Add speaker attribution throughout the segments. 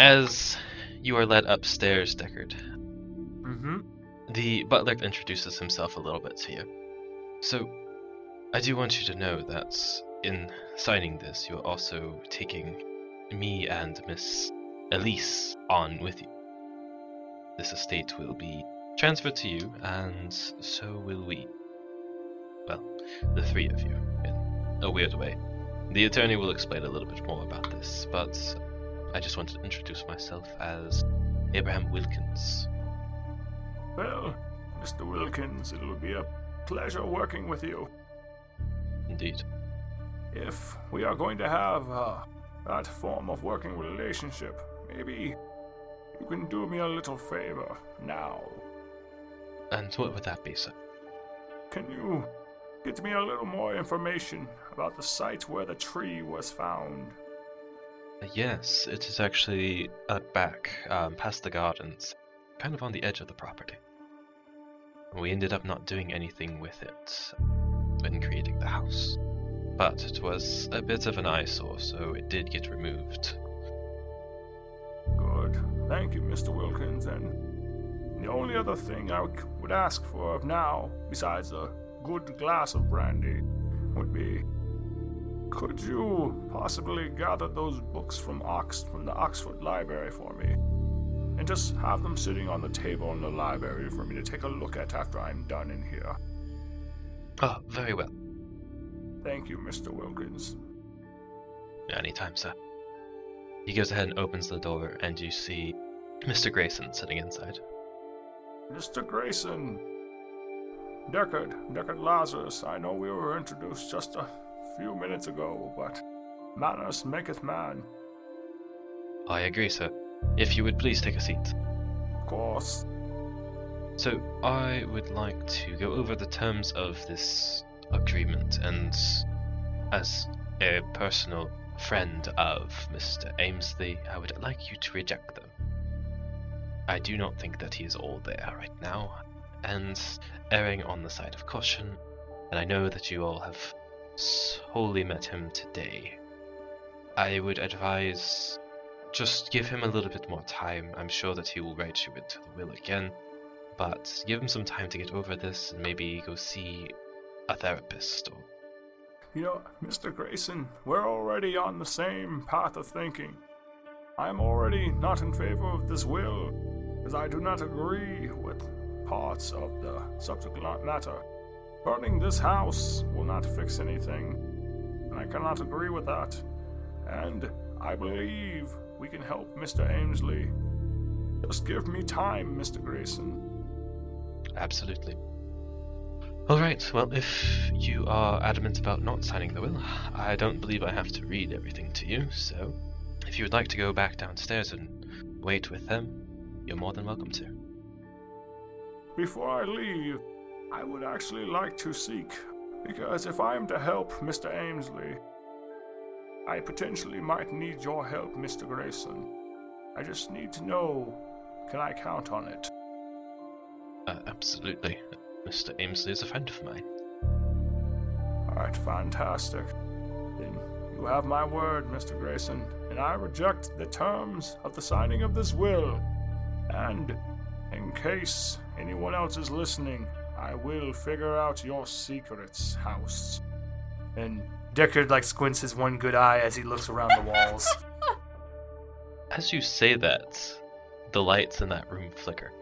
Speaker 1: As you are led upstairs, Deckard,
Speaker 2: Mm-hmm.
Speaker 1: the butler introduces himself a little bit to you. So, I do want you to know that in signing this, you are also taking me and Miss Elise on with you. This estate will be transferred to you, and so will we. Well, the three of you, in a weird way. The attorney will explain a little bit more about this, but I just wanted to introduce myself as Abraham Wilkins.
Speaker 3: Well, Mr. Wilkins, it'll be a pleasure working with you.
Speaker 1: Indeed.
Speaker 3: If we are going to have uh, that form of working relationship, maybe you can do me a little favor now.
Speaker 1: And what would that be, sir?
Speaker 3: Can you get me a little more information about the site where the tree was found?
Speaker 1: Uh, Yes, it is actually at back, um, past the gardens, kind of on the edge of the property. We ended up not doing anything with it when creating the house, but it was a bit of an eyesore, so it did get removed.
Speaker 3: Good. Thank you, Mr. Wilkins. And the only other thing I would ask for now, besides a good glass of brandy, would be could you possibly gather those books from Ox from the Oxford Library for me? And just have them sitting on the table in the library for me to take a look at after I'm done in here.
Speaker 1: Oh, very well.
Speaker 3: Thank you, Mr. Wilkins.
Speaker 1: Anytime, sir. He goes ahead and opens the door, and you see Mr. Grayson sitting inside.
Speaker 3: Mr. Grayson. Deckard, Deckard Lazarus, I know we were introduced just a few minutes ago, but manners maketh man.
Speaker 1: I agree, sir. If you would please take a seat.
Speaker 3: Of course.
Speaker 1: So, I would like to go over the terms of this agreement, and as a personal friend of Mr. Aimsly, I would like you to reject them. I do not think that he is all there right now, and erring on the side of caution, and I know that you all have solely met him today. I would advise just give him a little bit more time. I'm sure that he will write you into the will again but give him some time to get over this and maybe go see a therapist or
Speaker 3: You know, Mr. Grayson, we're already on the same path of thinking. I'm already not in favor of this will, as I do not agree with parts of the subject matter. Burning this house will not fix anything, and I cannot agree with that. And I believe we can help Mr. Aimsly. Just give me time, Mr. Grayson.
Speaker 1: absolutely all right well if you are adamant about not signing the will i don't believe i have to read everything to you so if you would like to go back downstairs and wait with them you're more than welcome to
Speaker 3: Before I leave, I would actually like to seek, because if I am to help Mr. Aimsly, I potentially might need your help, Mr. Grayson. I just need to know can I count on it?
Speaker 1: uh, absolutely mr aimsly is a friend of mine
Speaker 3: Alright, fantastic. Then you have my word, Mr. Grayson, and I reject the terms of the signing of this will. And in case anyone else is listening, I will figure out your secrets, house.
Speaker 2: And Deckard like squints his one good eye as he looks around the walls.
Speaker 1: as you say that the lights in that room flicker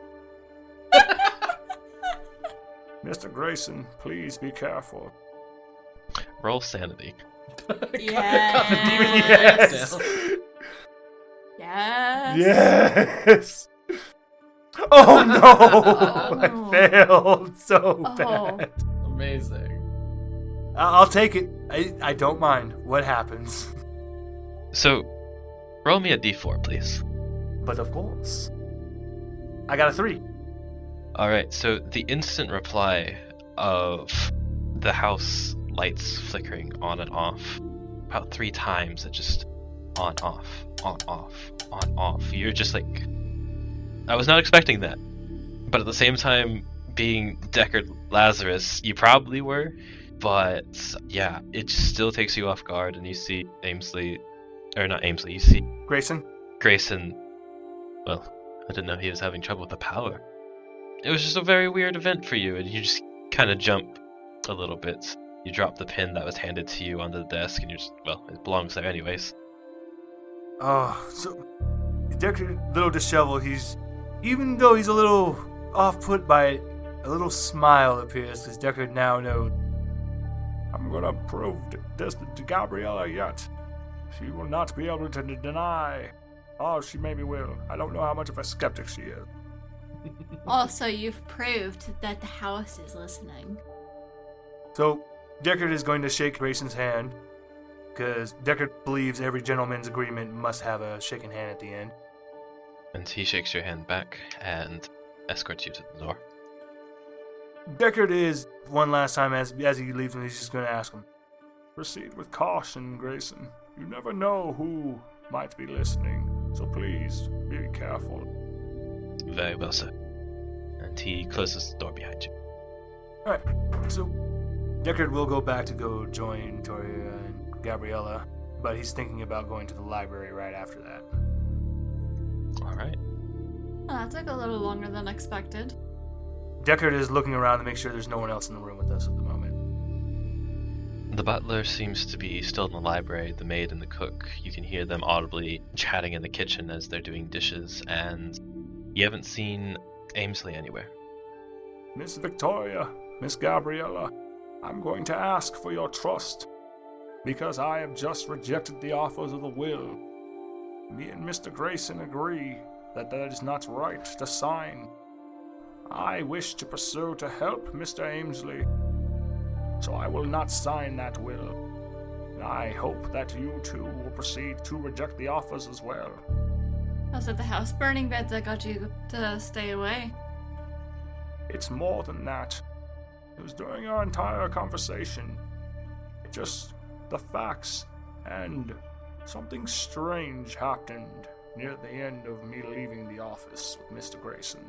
Speaker 3: Mr. Grayson, please be careful.
Speaker 1: roll sanity
Speaker 2: yes.
Speaker 4: Yes.
Speaker 2: Yes. Oh no!
Speaker 4: Oh.
Speaker 2: I failed so
Speaker 4: Oh.
Speaker 2: bad.
Speaker 5: Amazing.
Speaker 2: I- I'll take it. I, I don't mind what happens.
Speaker 1: so roll me a d4 please
Speaker 2: But of course. I got a three.
Speaker 1: All right, so the instant reply of the house lights flickering on and off about three times, it just on off, on off, on off. You're just like, I was not expecting that, but at the same time, being Deckard Lazarus, you probably were. But yeah, it still takes you off guard, and you see Aimsly, or not Aimsly, you see
Speaker 2: Grayson?
Speaker 1: Grayson well, I didn't know he was having trouble with the power. It was just a very weird event for you, and you just kind of jump a little bit. You drop the pin that was handed to you onto the desk, and you just, well, it belongs there anyways.
Speaker 2: Oh, so Decker, little disheveled. He's even though he's a little off put by it, a little smile appears because Deckard now knows.
Speaker 3: I'm gonna prove this to Gabriella yet. She will not be able to deny. Oh, she maybe will. I don't know how much of a skeptic she is.
Speaker 4: Also, you've proved that the house is listening.
Speaker 2: So Deckard is going to shake Grayson's hand because Deckard believes every gentleman's agreement must have a shaking hand at the end.
Speaker 1: And he shakes your hand back and escorts you to the door.
Speaker 2: Deckard is one last time as as he leaves him, he's just going to ask him.
Speaker 3: Proceed with caution, Grayson. You never know who might be listening, so please be careful.
Speaker 1: Very well, sir. And he closes the door behind you.
Speaker 2: All right, so Deckard will go back to go join Toria and Gabriella, but he's thinking about going to the library right after that.
Speaker 1: All right.
Speaker 4: Well, that took a little longer than expected.
Speaker 2: Deckard is looking around to make sure there's no one else in the room with us at the moment.
Speaker 1: The butler seems to be still in the library. The maid and the cook, you can hear them audibly chatting in the kitchen as they're doing dishes, and you haven't seen Aimsly anywhere.
Speaker 3: Miss Victoria, Miss Gabriella, I'm going to ask for your trust. Because I have just rejected the offers of the will. Me and Mr. Grayson agree that that is not right to sign. I wish to pursue to help Mr. Aimsly, so I will not sign that will. I hope that you too will proceed to reject the offers as well.
Speaker 4: Was it the house burning bed that got you to stay away?
Speaker 3: It's more than that. It was during our entire conversation. It just the facts and something strange happened near the end of me leaving the office with Mr. Grayson.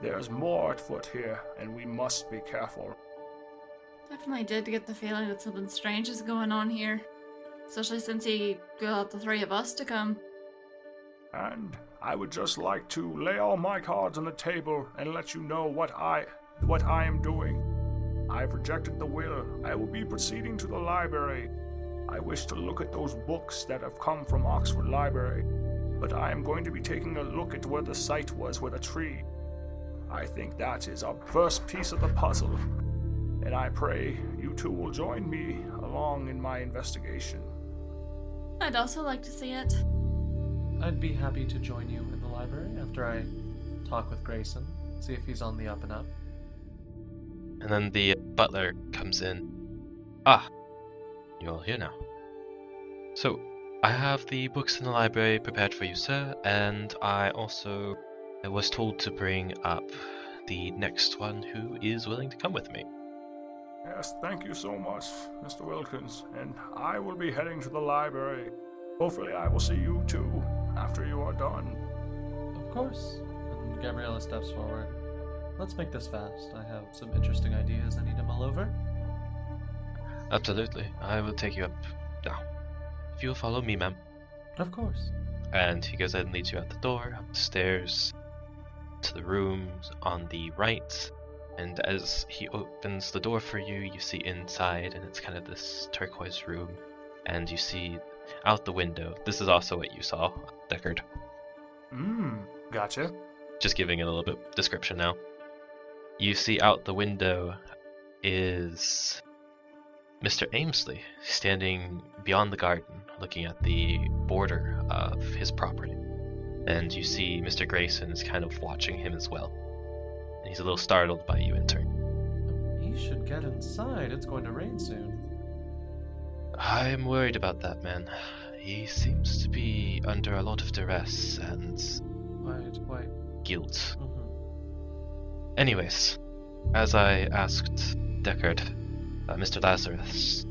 Speaker 3: There's more at foot here, and we must be careful.
Speaker 4: Definitely did get the feeling that something strange is going on here. Especially since he got the three of us to come.
Speaker 3: And I would just like to lay all my cards on the table and let you know what I what I am doing. I've rejected the will. I will be proceeding to the library. I wish to look at those books that have come from Oxford Library, but I am going to be taking a look at where the site was with a tree. I think that is our first piece of the puzzle, and I pray you two will join me along in my investigation.
Speaker 4: I'd also like to see it.
Speaker 5: I'd be happy to join you in the library after I talk with Grayson, see if he's on the up and up.
Speaker 1: And then the butler comes in. Ah, you're all here now. So, I have the books in the library prepared for you, sir, and I also was told to bring up the next one who is willing to come with me.
Speaker 3: Yes, thank you so much, Mr. Wilkins, and I will be heading to the library. Hopefully, I will see you too after you are done.
Speaker 5: Of course. And Gabriella steps forward. Let's make this fast. I have some interesting ideas I need to mull over.
Speaker 1: Absolutely, I will take you up now. If you'll follow me, ma'am.
Speaker 5: Of course.
Speaker 1: And he goes ahead and leads you out the door, up the stairs, to the rooms on the right. And as he opens the door for you, you see inside, and it's kind of this turquoise room. And you see out the window. This is also what you saw, Deckard.
Speaker 2: Mmm, gotcha.
Speaker 1: Just giving it a little bit description now. You see out the window is Mr. Aimsly standing beyond the garden, looking at the border of his property. And you see Mr. Grayson is kind of watching him as well. And he's a little startled by you entering.
Speaker 5: He should get inside. It's going to rain soon.
Speaker 1: I'm worried about that man. He seems to be under a lot of duress and
Speaker 5: Quite, quite.
Speaker 1: guilt.
Speaker 5: hmm
Speaker 1: Anyways, as I asked Deckard, uh, Mr. Lazarus,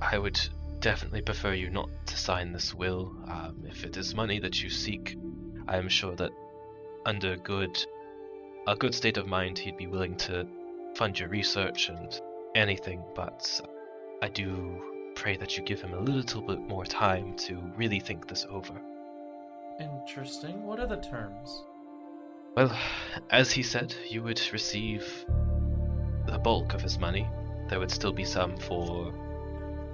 Speaker 1: I would definitely prefer you not to sign this will. Um, if it is money that you seek, I am sure that under good, a good state of mind, he'd be willing to fund your research and anything. But I do pray that you give him a little bit more time to really think this over.
Speaker 5: Interesting. What are the terms?
Speaker 1: Well, as he said, you would receive the bulk of his money. There would still be some for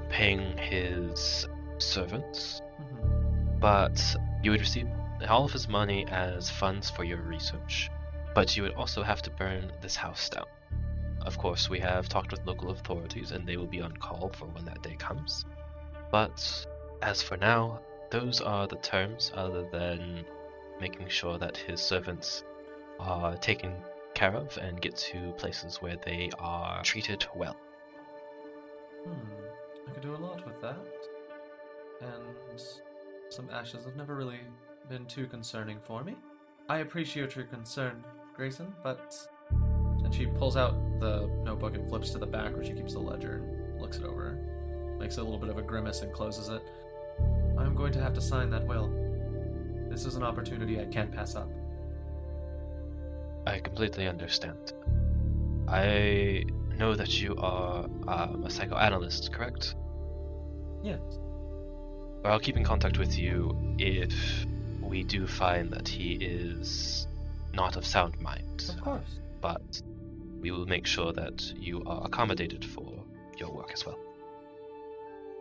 Speaker 1: paying his servants,
Speaker 5: Mhm.
Speaker 1: but you would receive all of his money as funds for your research. But you would also have to burn this house down. Of course, we have talked with local authorities and they will be on call for when that day comes. But as for now, those are the terms, other than making sure that his servants are taken care of and get to places where they are treated well.
Speaker 5: Hmm. I could do a lot with that. And some ashes have never really been too concerning for me. I appreciate your concern, Grayson, but. And she pulls out the notebook and flips to the back where she keeps the ledger and looks it over. Makes a little bit of a grimace and closes it. I'm going to have to sign that will. This is an opportunity I can't pass up.
Speaker 1: I completely understand. I know that you are um, a psychoanalyst, correct?
Speaker 5: Yes.
Speaker 1: Or I'll keep in contact with you if we do find that he is not of sound mind.
Speaker 5: Of course.
Speaker 1: But we will make sure that you are accommodated for your work as well.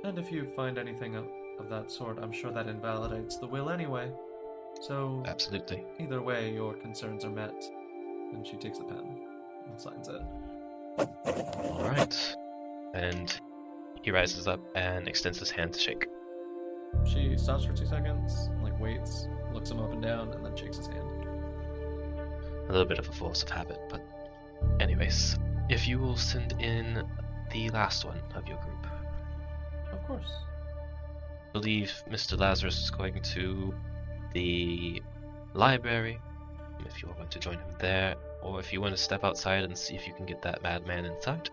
Speaker 5: And if you find anything of that sort, I'm sure that invalidates the will anyway. So,
Speaker 1: Absolutely.
Speaker 5: either way, your concerns are met. And she takes the pen and signs it.
Speaker 1: Alright. And he rises up and extends his hand to shake.
Speaker 5: She stops for two seconds, like waits, looks him up and down, and then shakes his hand.
Speaker 1: A little bit of a force of habit, but anyways. If you will send in the last one of your group.
Speaker 5: Of course.
Speaker 1: I believe Mr. Lazarus is going to the library. If you going to join him there, or if you want to step outside and see if you can get that madman inside.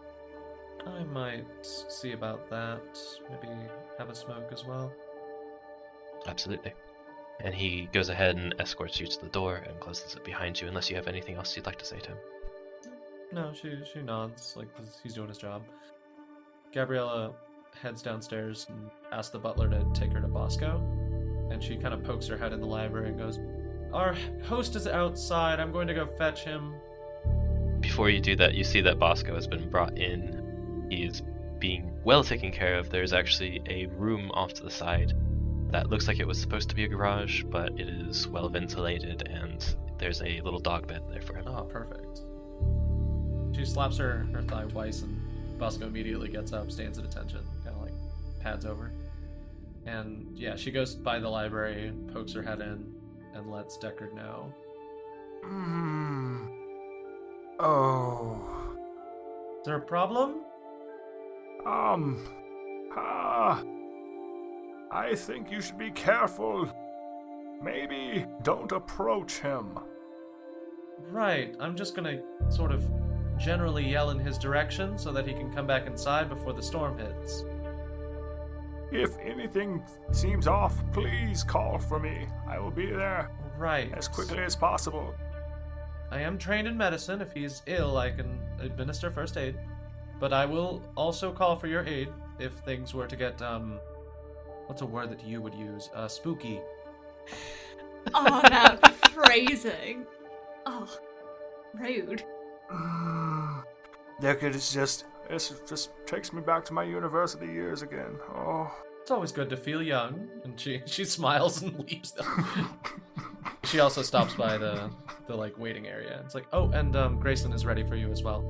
Speaker 5: I might see about that. Maybe have a smoke as well.
Speaker 1: Absolutely. And he goes ahead and escorts you to the door and closes it behind you, unless you have anything else you'd like to say to him.
Speaker 5: No, she she nods like he's doing his job. Gabriella heads downstairs and asks the butler to take her to Bosco, and she kind of pokes her head in the library and goes, "Our host is outside. I'm going to go fetch him."
Speaker 1: Before you do that, you see that Bosco has been brought in. He is being well taken care of. There's actually a room off to the side that looks like it was supposed to be a garage, but it is well ventilated, and there's a little dog bed there for him.
Speaker 5: Oh, perfect. She slaps her her thigh twice, and Bosco immediately gets up, stands at attention, kind of like pads over. And yeah, she goes by the library, pokes her head in, and lets Deckard know.
Speaker 2: Hmm. Oh.
Speaker 5: Is there a problem?
Speaker 3: Um, ah, I think you should be careful. Maybe don't approach him.
Speaker 5: Right, I'm just gonna sort of generally yell in his direction so that he can come back inside before the storm hits.
Speaker 3: If anything seems off, please call for me. I will be there
Speaker 5: Right.
Speaker 3: as quickly as possible.
Speaker 5: I am trained in medicine. If he's ill, I can administer first aid. But I will also call for your aid if things were to get, um. What's a word that you would use? Uh, spooky.
Speaker 4: Oh, that phrasing. Oh, rude.
Speaker 2: Mm. could just.
Speaker 3: This just takes me back to my university years again. Oh.
Speaker 5: It's always good to feel young. And she she smiles and leaves them. she also stops by the the like waiting area. It's like, oh, and um, Grayson is ready for you as well.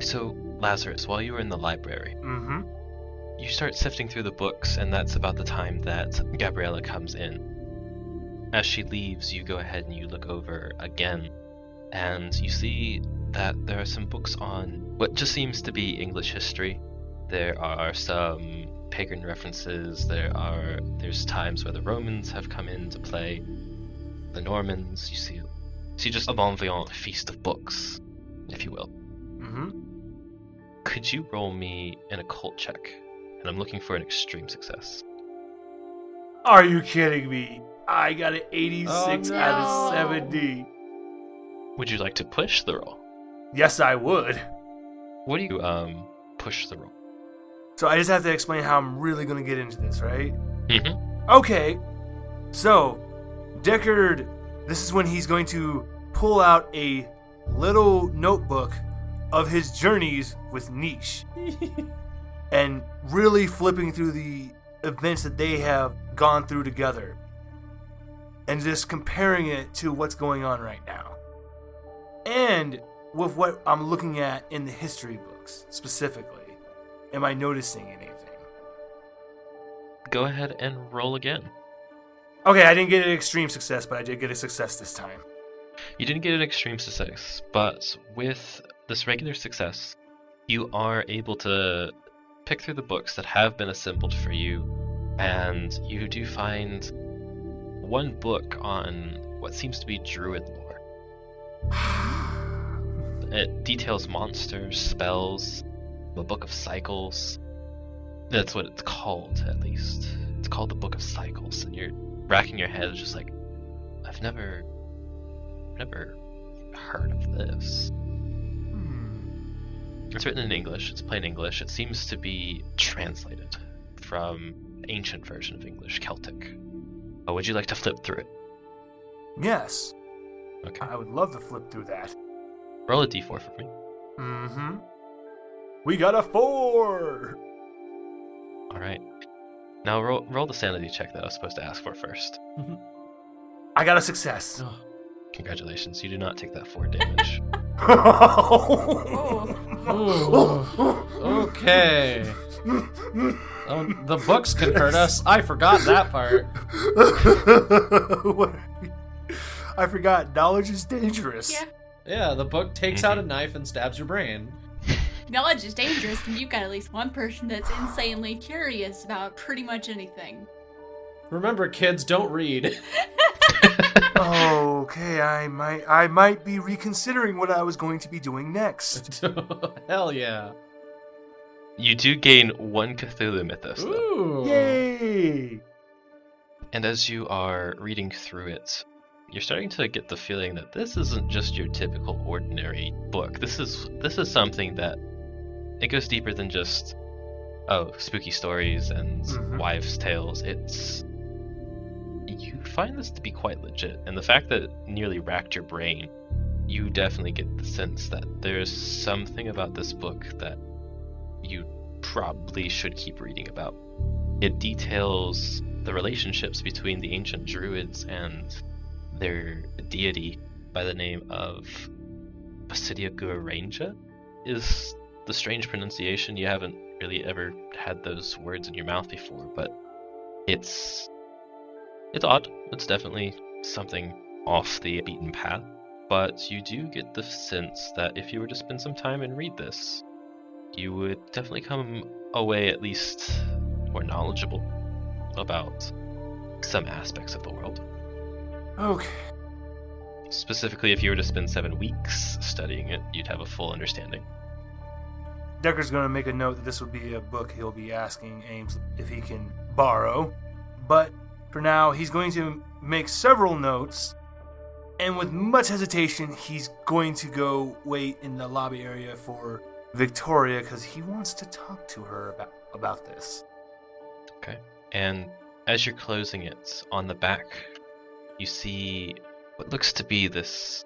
Speaker 1: So, Lazarus, while you were in the library,
Speaker 2: Mm-hmm.
Speaker 1: you start sifting through the books, and that's about the time that Gabriella comes in. As she leaves, you go ahead and you look over again, and you see that there are some books on what just seems to be English history. There are some pagan references. There are there's times where the Romans have come into play, the Normans. You see, see just a bon vivant feast of books, if you will.
Speaker 2: Mm-hmm.
Speaker 1: Could you roll me an occult check? And I'm looking for an extreme success.
Speaker 2: Are you kidding me? I got an 86
Speaker 5: Oh,
Speaker 2: out of 70.
Speaker 1: Would you like to push the roll?
Speaker 2: Yes, I would.
Speaker 1: What do you um push the roll?
Speaker 2: So I just have to explain how I'm really gonna get into this, right?
Speaker 1: Mm-hmm.
Speaker 2: Okay. So, Deckard, this is when he's going to pull out a little notebook of his journeys with Niche and really flipping through the events that they have gone through together and just comparing it to what's going on right now. And with what I'm looking at in the history books specifically, am I noticing anything?
Speaker 1: Go ahead and roll again.
Speaker 2: Okay, I didn't get an extreme success, but I did get a success this time.
Speaker 1: You didn't get an extreme success, but with this regular success, you are able to pick through the books that have been assembled for you, and you do find one book on what seems to be druid lore. It details monsters, spells, the book of cycles. That's what it's called, at least. It's called the Book of Cycles, and you're racking your head, just like, I've never, never heard of this.
Speaker 2: Hmm.
Speaker 1: It's written in English. It's plain English. It seems to be translated from ancient version of English, Celtic. Oh, would you like to flip through it?
Speaker 2: Yes,
Speaker 1: Okay.
Speaker 2: I would love to flip through that.
Speaker 1: Roll a d4 for me.
Speaker 2: Mm-hmm.
Speaker 3: We got a four!
Speaker 1: All right. Now roll roll the sanity check that I was supposed to ask for first.
Speaker 2: I got a success.
Speaker 5: Oh,
Speaker 1: Congratulations, you do not take that four damage.
Speaker 5: Ooh. okay. Oh, the books can hurt us. I forgot that part.
Speaker 2: I forgot. Knowledge is dangerous.
Speaker 4: Yeah.
Speaker 5: Yeah, the book takes out a mm-hmm. knife and stabs your brain.
Speaker 4: Knowledge is dangerous, and you've got at least one person that's insanely curious about pretty much anything.
Speaker 5: Remember, kids, don't read.
Speaker 2: Okay, I might I might be reconsidering what I was going to be doing next.
Speaker 5: Hell yeah.
Speaker 1: You do gain one Cthulhu Mythos, though.
Speaker 2: Yay!
Speaker 1: And as you are reading through it, you're starting to get the feeling that this isn't just your typical ordinary book. This is this is something that it goes deeper than just oh, spooky stories and
Speaker 2: Mhm.
Speaker 1: wives' tales. It's you find this to be quite legit, and the fact that it nearly racked your brain, you definitely get the sense that there's something about this book that you probably should keep reading about. It details the relationships between the ancient druids and their deity by the name of Basidia Guaranja is the strange pronunciation. You haven't really ever had those words in your mouth before, but it's it's odd. It's definitely something off the beaten path. But you do get the sense that if you were to spend some time and read this, you would definitely come away at least more knowledgeable about some aspects of the world.
Speaker 2: Okay.
Speaker 1: Specifically, if you were to spend seven weeks studying it, you'd have a full understanding.
Speaker 2: Decker's going to make a note that this will be a book he'll be asking Ames if he can borrow. But for now, he's going to make several notes. And with much hesitation, he's going to go wait in the lobby area for Victoria because he wants to talk to her about, about this.
Speaker 1: Okay. And as you're closing it, on the back, you see what looks to be this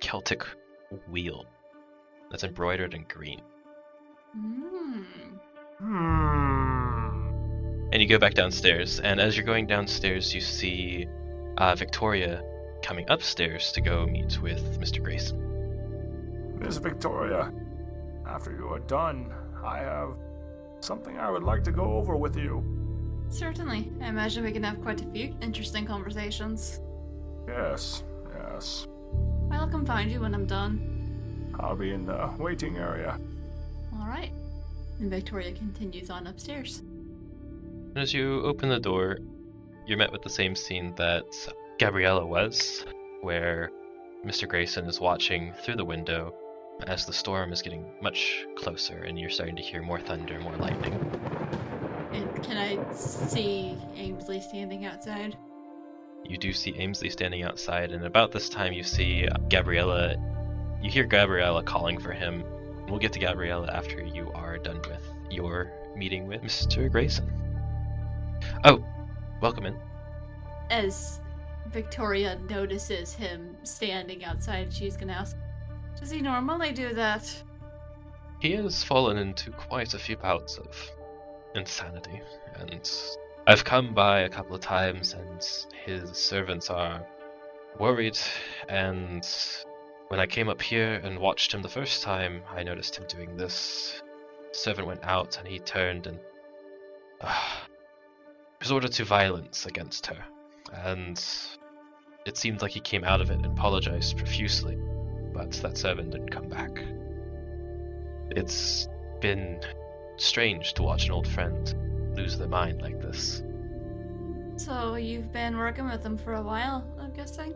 Speaker 1: Celtic wheel that's embroidered in green.
Speaker 4: Mm.
Speaker 2: Hmm.
Speaker 1: And you go back downstairs, and as you're going downstairs, you see uh, Victoria coming upstairs to go meet with Mr. Grayson.
Speaker 3: Miss Victoria, after you are done, I have something I would like to go over with you.
Speaker 4: Certainly. I imagine we can have quite a few interesting conversations.
Speaker 3: Yes, yes.
Speaker 4: I'll come find you when I'm done.
Speaker 3: I'll be in the waiting area.
Speaker 4: Alright. And Victoria continues on upstairs.
Speaker 1: As you open the door, you're met with the same scene that Gabriella was, where Mr. Grayson is watching through the window as the storm is getting much closer and you're starting to hear more thunder, more lightning.
Speaker 4: And can I see Aimsly standing outside?
Speaker 1: You do see Aimsly standing outside, and about this time you see Gabriella. You hear Gabriella calling for him. We'll get to Gabriella after you are done with your meeting with Mr. Grayson. Oh, welcome in.
Speaker 4: As Victoria notices him standing outside, she's gonna ask, Does he normally do that?
Speaker 1: He has fallen into quite a few bouts of insanity, and I've come by a couple of times, and his servants are worried. And when I came up here and watched him the first time, I noticed him doing this. servant went out, and he turned and uh, resorted to violence against her. And it seemed like he came out of it and apologized profusely, but that servant didn't come back. It's been strange to watch an old friend lose their mind like this.
Speaker 4: So you've been working with him for a while, I'm guessing?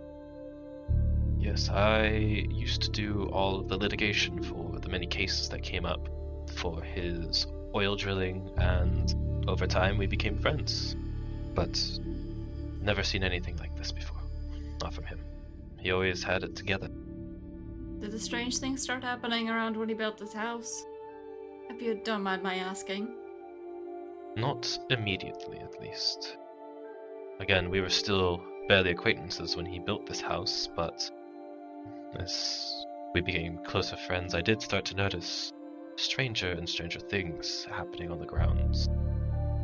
Speaker 1: Yes, I used to do all of the litigation for the many cases that came up for his oil drilling, and over time we became friends. But never seen anything like this before. Not from him. He always had it together.
Speaker 4: Did the strange things start happening around when he built this house? If you don't mind my asking.
Speaker 1: Not immediately, at least. Again, we were still barely acquaintances when he built this house, but as we became closer friends, I did start to notice stranger and stranger things happening on the grounds.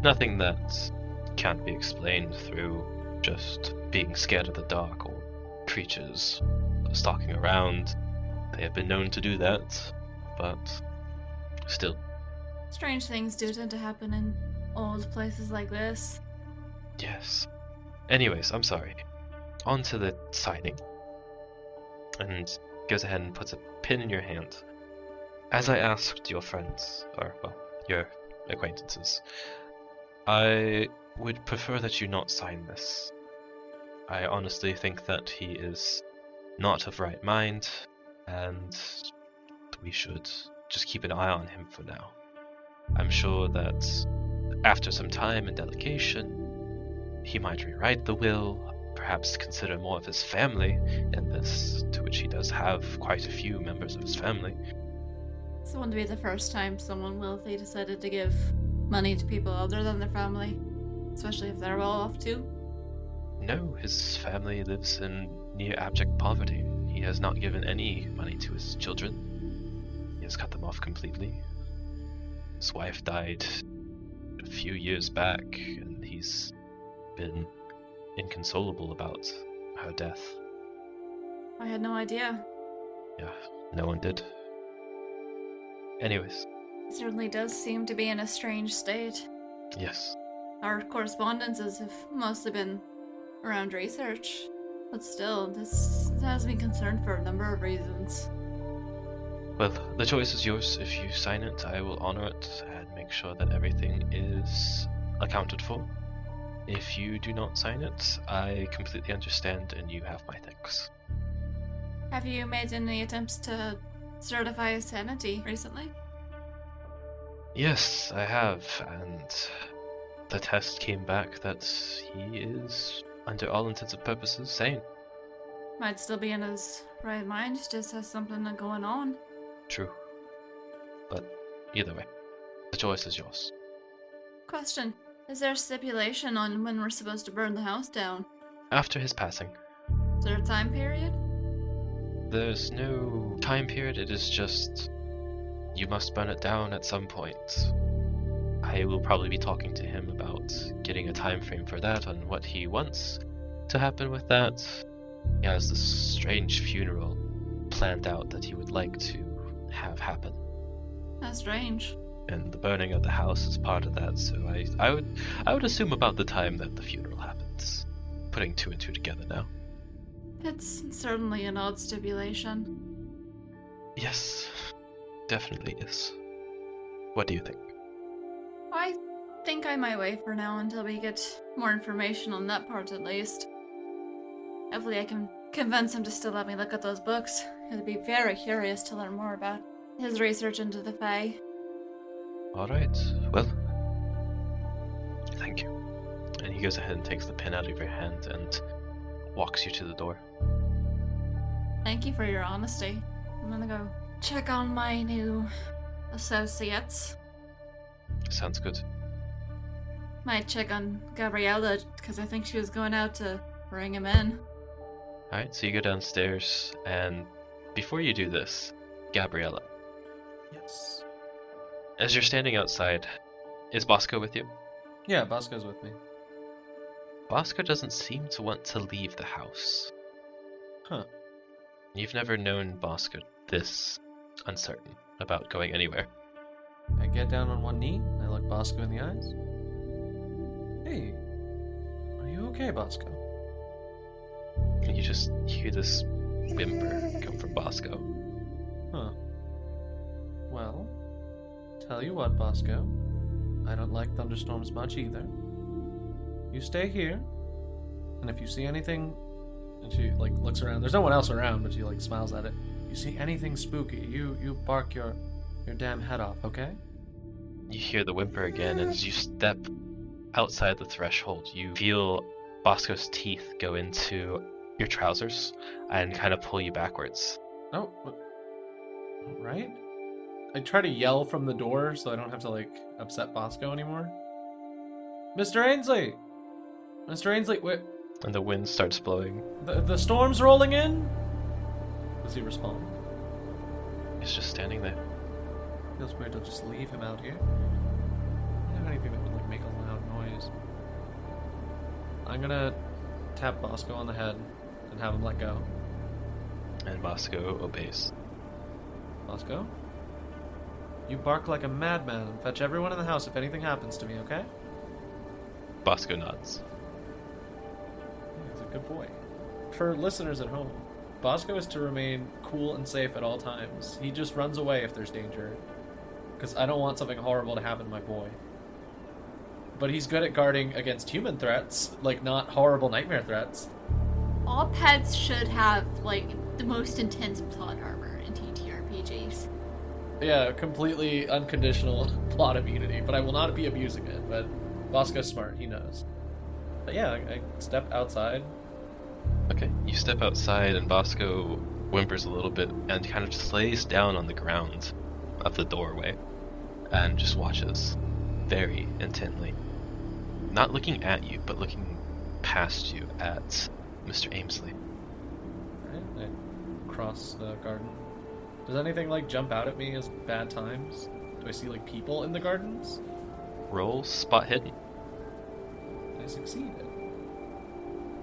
Speaker 1: Nothing that can't be explained through just being scared of the dark or creatures stalking around. They have been known to do that, but still.
Speaker 4: Strange things do tend to happen in old places like this.
Speaker 1: Yes. Anyways, I'm sorry. On to the signing. And goes ahead and puts a pin in your hand. As I asked your friends, or, well, your acquaintances, I would prefer that you not sign this. I honestly think that he is not of right mind, and we should just keep an eye on him for now. I'm sure that after some time and delegation, he might rewrite the will, perhaps consider more of his family in this, to which he does have quite a few members of his family.
Speaker 4: This wouldn't be the first time someone wealthy decided to give money to people other than their family, especially if they're well off too.
Speaker 1: No, his family lives in near abject poverty. He has not given any money to his children. He has cut them off completely. His wife died a few years back, and he's been inconsolable about her death.
Speaker 4: I had no idea.
Speaker 1: Yeah, no one did. Anyways,
Speaker 4: It certainly does seem to be in a strange state.
Speaker 1: yes,
Speaker 4: Our correspondences have mostly been around research, but still, this has me concerned for a number of reasons.
Speaker 1: Well, the choice is yours. If you sign it, I will honor it and make sure that everything is accounted for. If you do not sign it, I completely understand and you have my thanks.
Speaker 4: Have you made any attempts to certify his sanity recently?
Speaker 1: Yes, I have, and the test came back that he is, under all intents and purposes, sane.
Speaker 4: Might still be in his right mind, just has something going on.
Speaker 1: True. But either way, the choice is yours.
Speaker 4: Question Is there a stipulation on when we're supposed to burn the house down?
Speaker 1: After his passing,
Speaker 4: Is there a time period?
Speaker 1: There's no time period, it is just you must burn it down at some point. I will probably be talking to him about getting a time frame for that and what he wants to happen with that. He has this strange funeral planned out that he would like to have happen.
Speaker 4: That's strange.
Speaker 1: And the burning of the house is part of that, so I, I would I would assume about the time that the funeral happens. Putting two and two together now.
Speaker 4: It's certainly an odd stipulation.
Speaker 1: Yes, definitely is. What do you think?
Speaker 4: I think I might wait for now until we get more information on that part at least. Hopefully, I can convince him to still let me look at those books. I'd be very curious to learn more about his research into the Fae.
Speaker 1: Alright, well. Thank you. And he goes ahead and takes the pin out of your hand and walks you to the door.
Speaker 4: Thank you for your honesty. I'm gonna go check on my new associates.
Speaker 1: Sounds good.
Speaker 4: Might check on Gabriella because I think she was going out to bring him in.
Speaker 1: Alright, so you go downstairs, and before you do this, Gabriella,
Speaker 5: Yes.
Speaker 1: As you're standing outside, is Bosco with you?
Speaker 5: Yeah, Bosco's with me.
Speaker 1: Bosco doesn't seem to want to leave the house.
Speaker 5: Huh.
Speaker 1: You've never known Bosco this uncertain about going anywhere.
Speaker 5: I get down on one knee. I look Bosco in the eyes. Hey, are you okay, Bosco?
Speaker 1: And you just hear this whimper come from Bosco.
Speaker 5: Huh. Well, tell you what, Bosco. I don't like thunderstorms much either. You stay here, and if you see anything, and she like looks around. There's no one else around, but she like smiles at it. You see anything spooky, you you bark your your damn head off, okay?
Speaker 1: You hear the whimper again, and as you step outside the threshold, you feel Bosco's teeth go into your trousers and kind of pull you backwards.
Speaker 5: Oh, right? I try to yell from the door so I don't have to like upset Bosco anymore. Mr. Aimsly, Mr. Aimsly, wait,
Speaker 1: And the wind starts blowing.
Speaker 5: the the storm's rolling in. Does he respond?
Speaker 1: He's just standing there.
Speaker 5: Feels weird to just leave him out here. I don't have anything that would like make a loud noise. I'm gonna tap Bosco on the head and have him let go.
Speaker 1: And Bosco obeys.
Speaker 5: Bosco, you bark like a madman and fetch everyone in the house if anything happens to me, okay?
Speaker 1: Bosco nods.
Speaker 5: He's a good boy. For listeners at home, Bosco is to remain cool and safe at all times. He just runs away if there's danger. Because I don't want something horrible to happen to my boy. But he's good at guarding against human threats, like not horrible nightmare threats.
Speaker 4: All pets should have like the most intense plot armor in TTRPGs.
Speaker 5: Yeah, completely unconditional plot immunity, but I will not be abusing it. But Bosco's smart, he knows. But yeah, I, I step outside.
Speaker 1: Okay, you step outside, and Bosco whimpers a little bit and kind of just lays down on the ground of the doorway and just watches very intently. Not looking at you, but looking past you at Mr. Aimsly.
Speaker 5: Right, I cross the garden. Does anything like jump out at me as bad times? Do I see like people in the gardens?
Speaker 1: Roll spot hidden.
Speaker 5: I succeeded.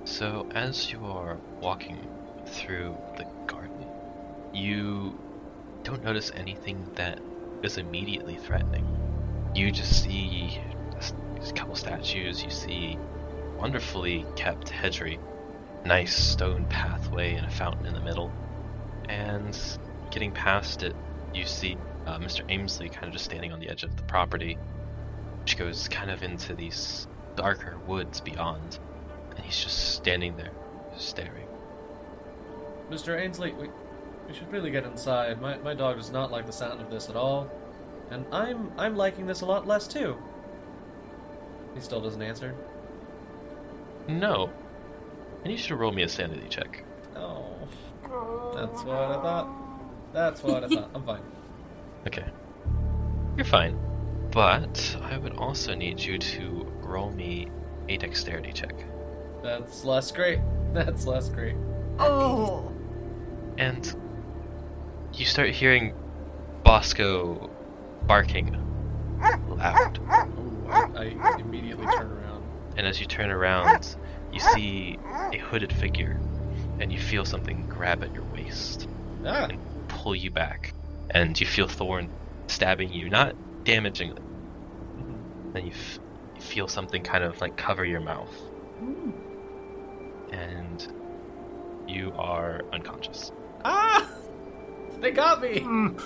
Speaker 1: So, as you are walking through the garden, you don't notice anything that is immediately threatening. You just see a couple statues, you see wonderfully kept hedgery, nice stone pathway and a fountain in the middle. And getting past it, you see uh, Mr. Aimsly kind of just standing on the edge of the property, which goes kind of into these darker woods beyond and he's just standing there, staring.
Speaker 5: Mr. Aimsly, we, we should really get inside. My, my dog does not like the sound of this at all. And I'm I'm liking this a lot less too. He still doesn't answer.
Speaker 1: No. And you should roll me a sanity check.
Speaker 5: Oh. That's what I thought. That's what I thought. I'm fine.
Speaker 1: Okay. You're fine. But I would also need you to roll me a dexterity check.
Speaker 5: That's less great. That's less great.
Speaker 4: Oh,
Speaker 1: And you start hearing Bosco barking loud.
Speaker 5: Ooh, I, I immediately turn around.
Speaker 1: And as you turn around, you see a hooded figure, and you feel something grab at your waist.
Speaker 5: Ah!
Speaker 1: and pull you back. And you feel Thorn stabbing you, not damaging it.
Speaker 5: Mhm.
Speaker 1: Then you, f- you feel something kind of like cover your mouth. And you are unconscious.
Speaker 5: Ah! They got me!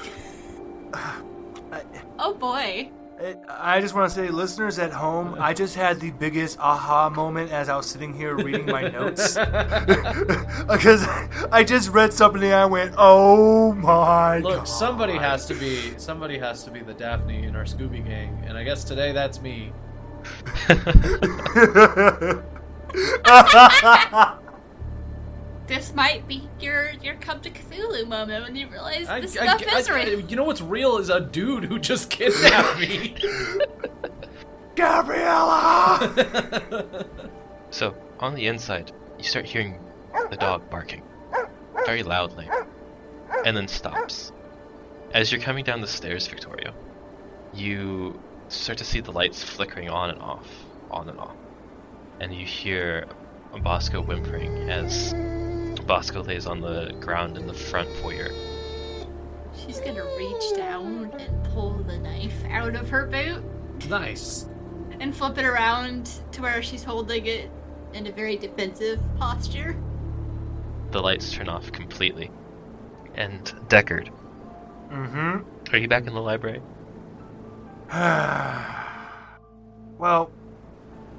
Speaker 2: Mm.
Speaker 4: oh boy.
Speaker 2: It- I just want to say, listeners at home, I just had the biggest aha moment as I was sitting here reading my notes. Because I just read something and I went, oh my god.
Speaker 5: Look, somebody has to be somebody has to be the Daphne in our Scooby gang, and I guess today that's me.
Speaker 4: This might be your your come to Cthulhu moment when you realize
Speaker 5: I,
Speaker 4: this
Speaker 5: I-
Speaker 4: stuff
Speaker 5: I-
Speaker 4: is
Speaker 5: I-
Speaker 4: real.
Speaker 5: you know what's real is a dude who just kidnapped me.
Speaker 2: Gabriella!
Speaker 1: so, on the inside, you start hearing the dog barking very loudly and then stops. As you're coming down the stairs, Victoria, you start to see the lights flickering on and off, on and off. And you hear Bosco whimpering as Bosco lays on the ground in the front foyer.
Speaker 4: She's gonna reach down and pull the knife out of her boot
Speaker 5: Nice.
Speaker 4: and flip it around to where she's holding it in a very defensive posture.
Speaker 1: The lights turn off completely. And Deckard,
Speaker 2: Mm-hmm.
Speaker 1: are you back in the library?
Speaker 2: well,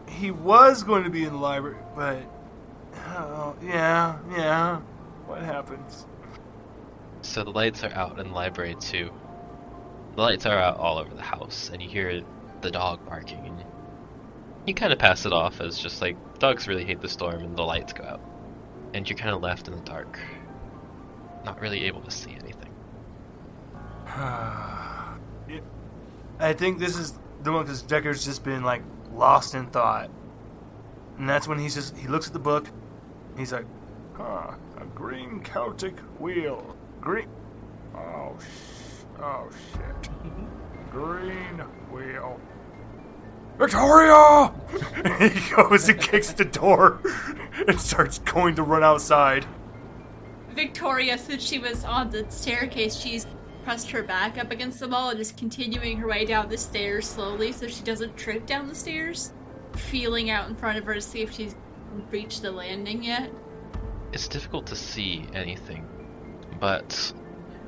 Speaker 2: he was going to be in the library, but oh, yeah, yeah. What happens?
Speaker 1: So the lights are out in the library too. The lights are out all over the house, and you hear the dog barking, and you, kind of pass it off as just like dogs really hate the storm, and the lights go out, and you're kind of left in the dark, not really able to see anything.
Speaker 2: I think this is the one because Decker's just been like lost in thought, and that's when he's just he looks at the book. He's like,
Speaker 3: Huh, a green Celtic wheel. Green. Oh, sh- oh shit. green wheel.
Speaker 2: Victoria! he goes and kicks the door and starts going to run outside.
Speaker 4: Victoria, since she was on the staircase, she's pressed her back up against the wall and is continuing her way down the stairs slowly so she doesn't trip down the stairs, feeling out in front of her to see if she's reached the landing yet.
Speaker 1: It's difficult to see anything, but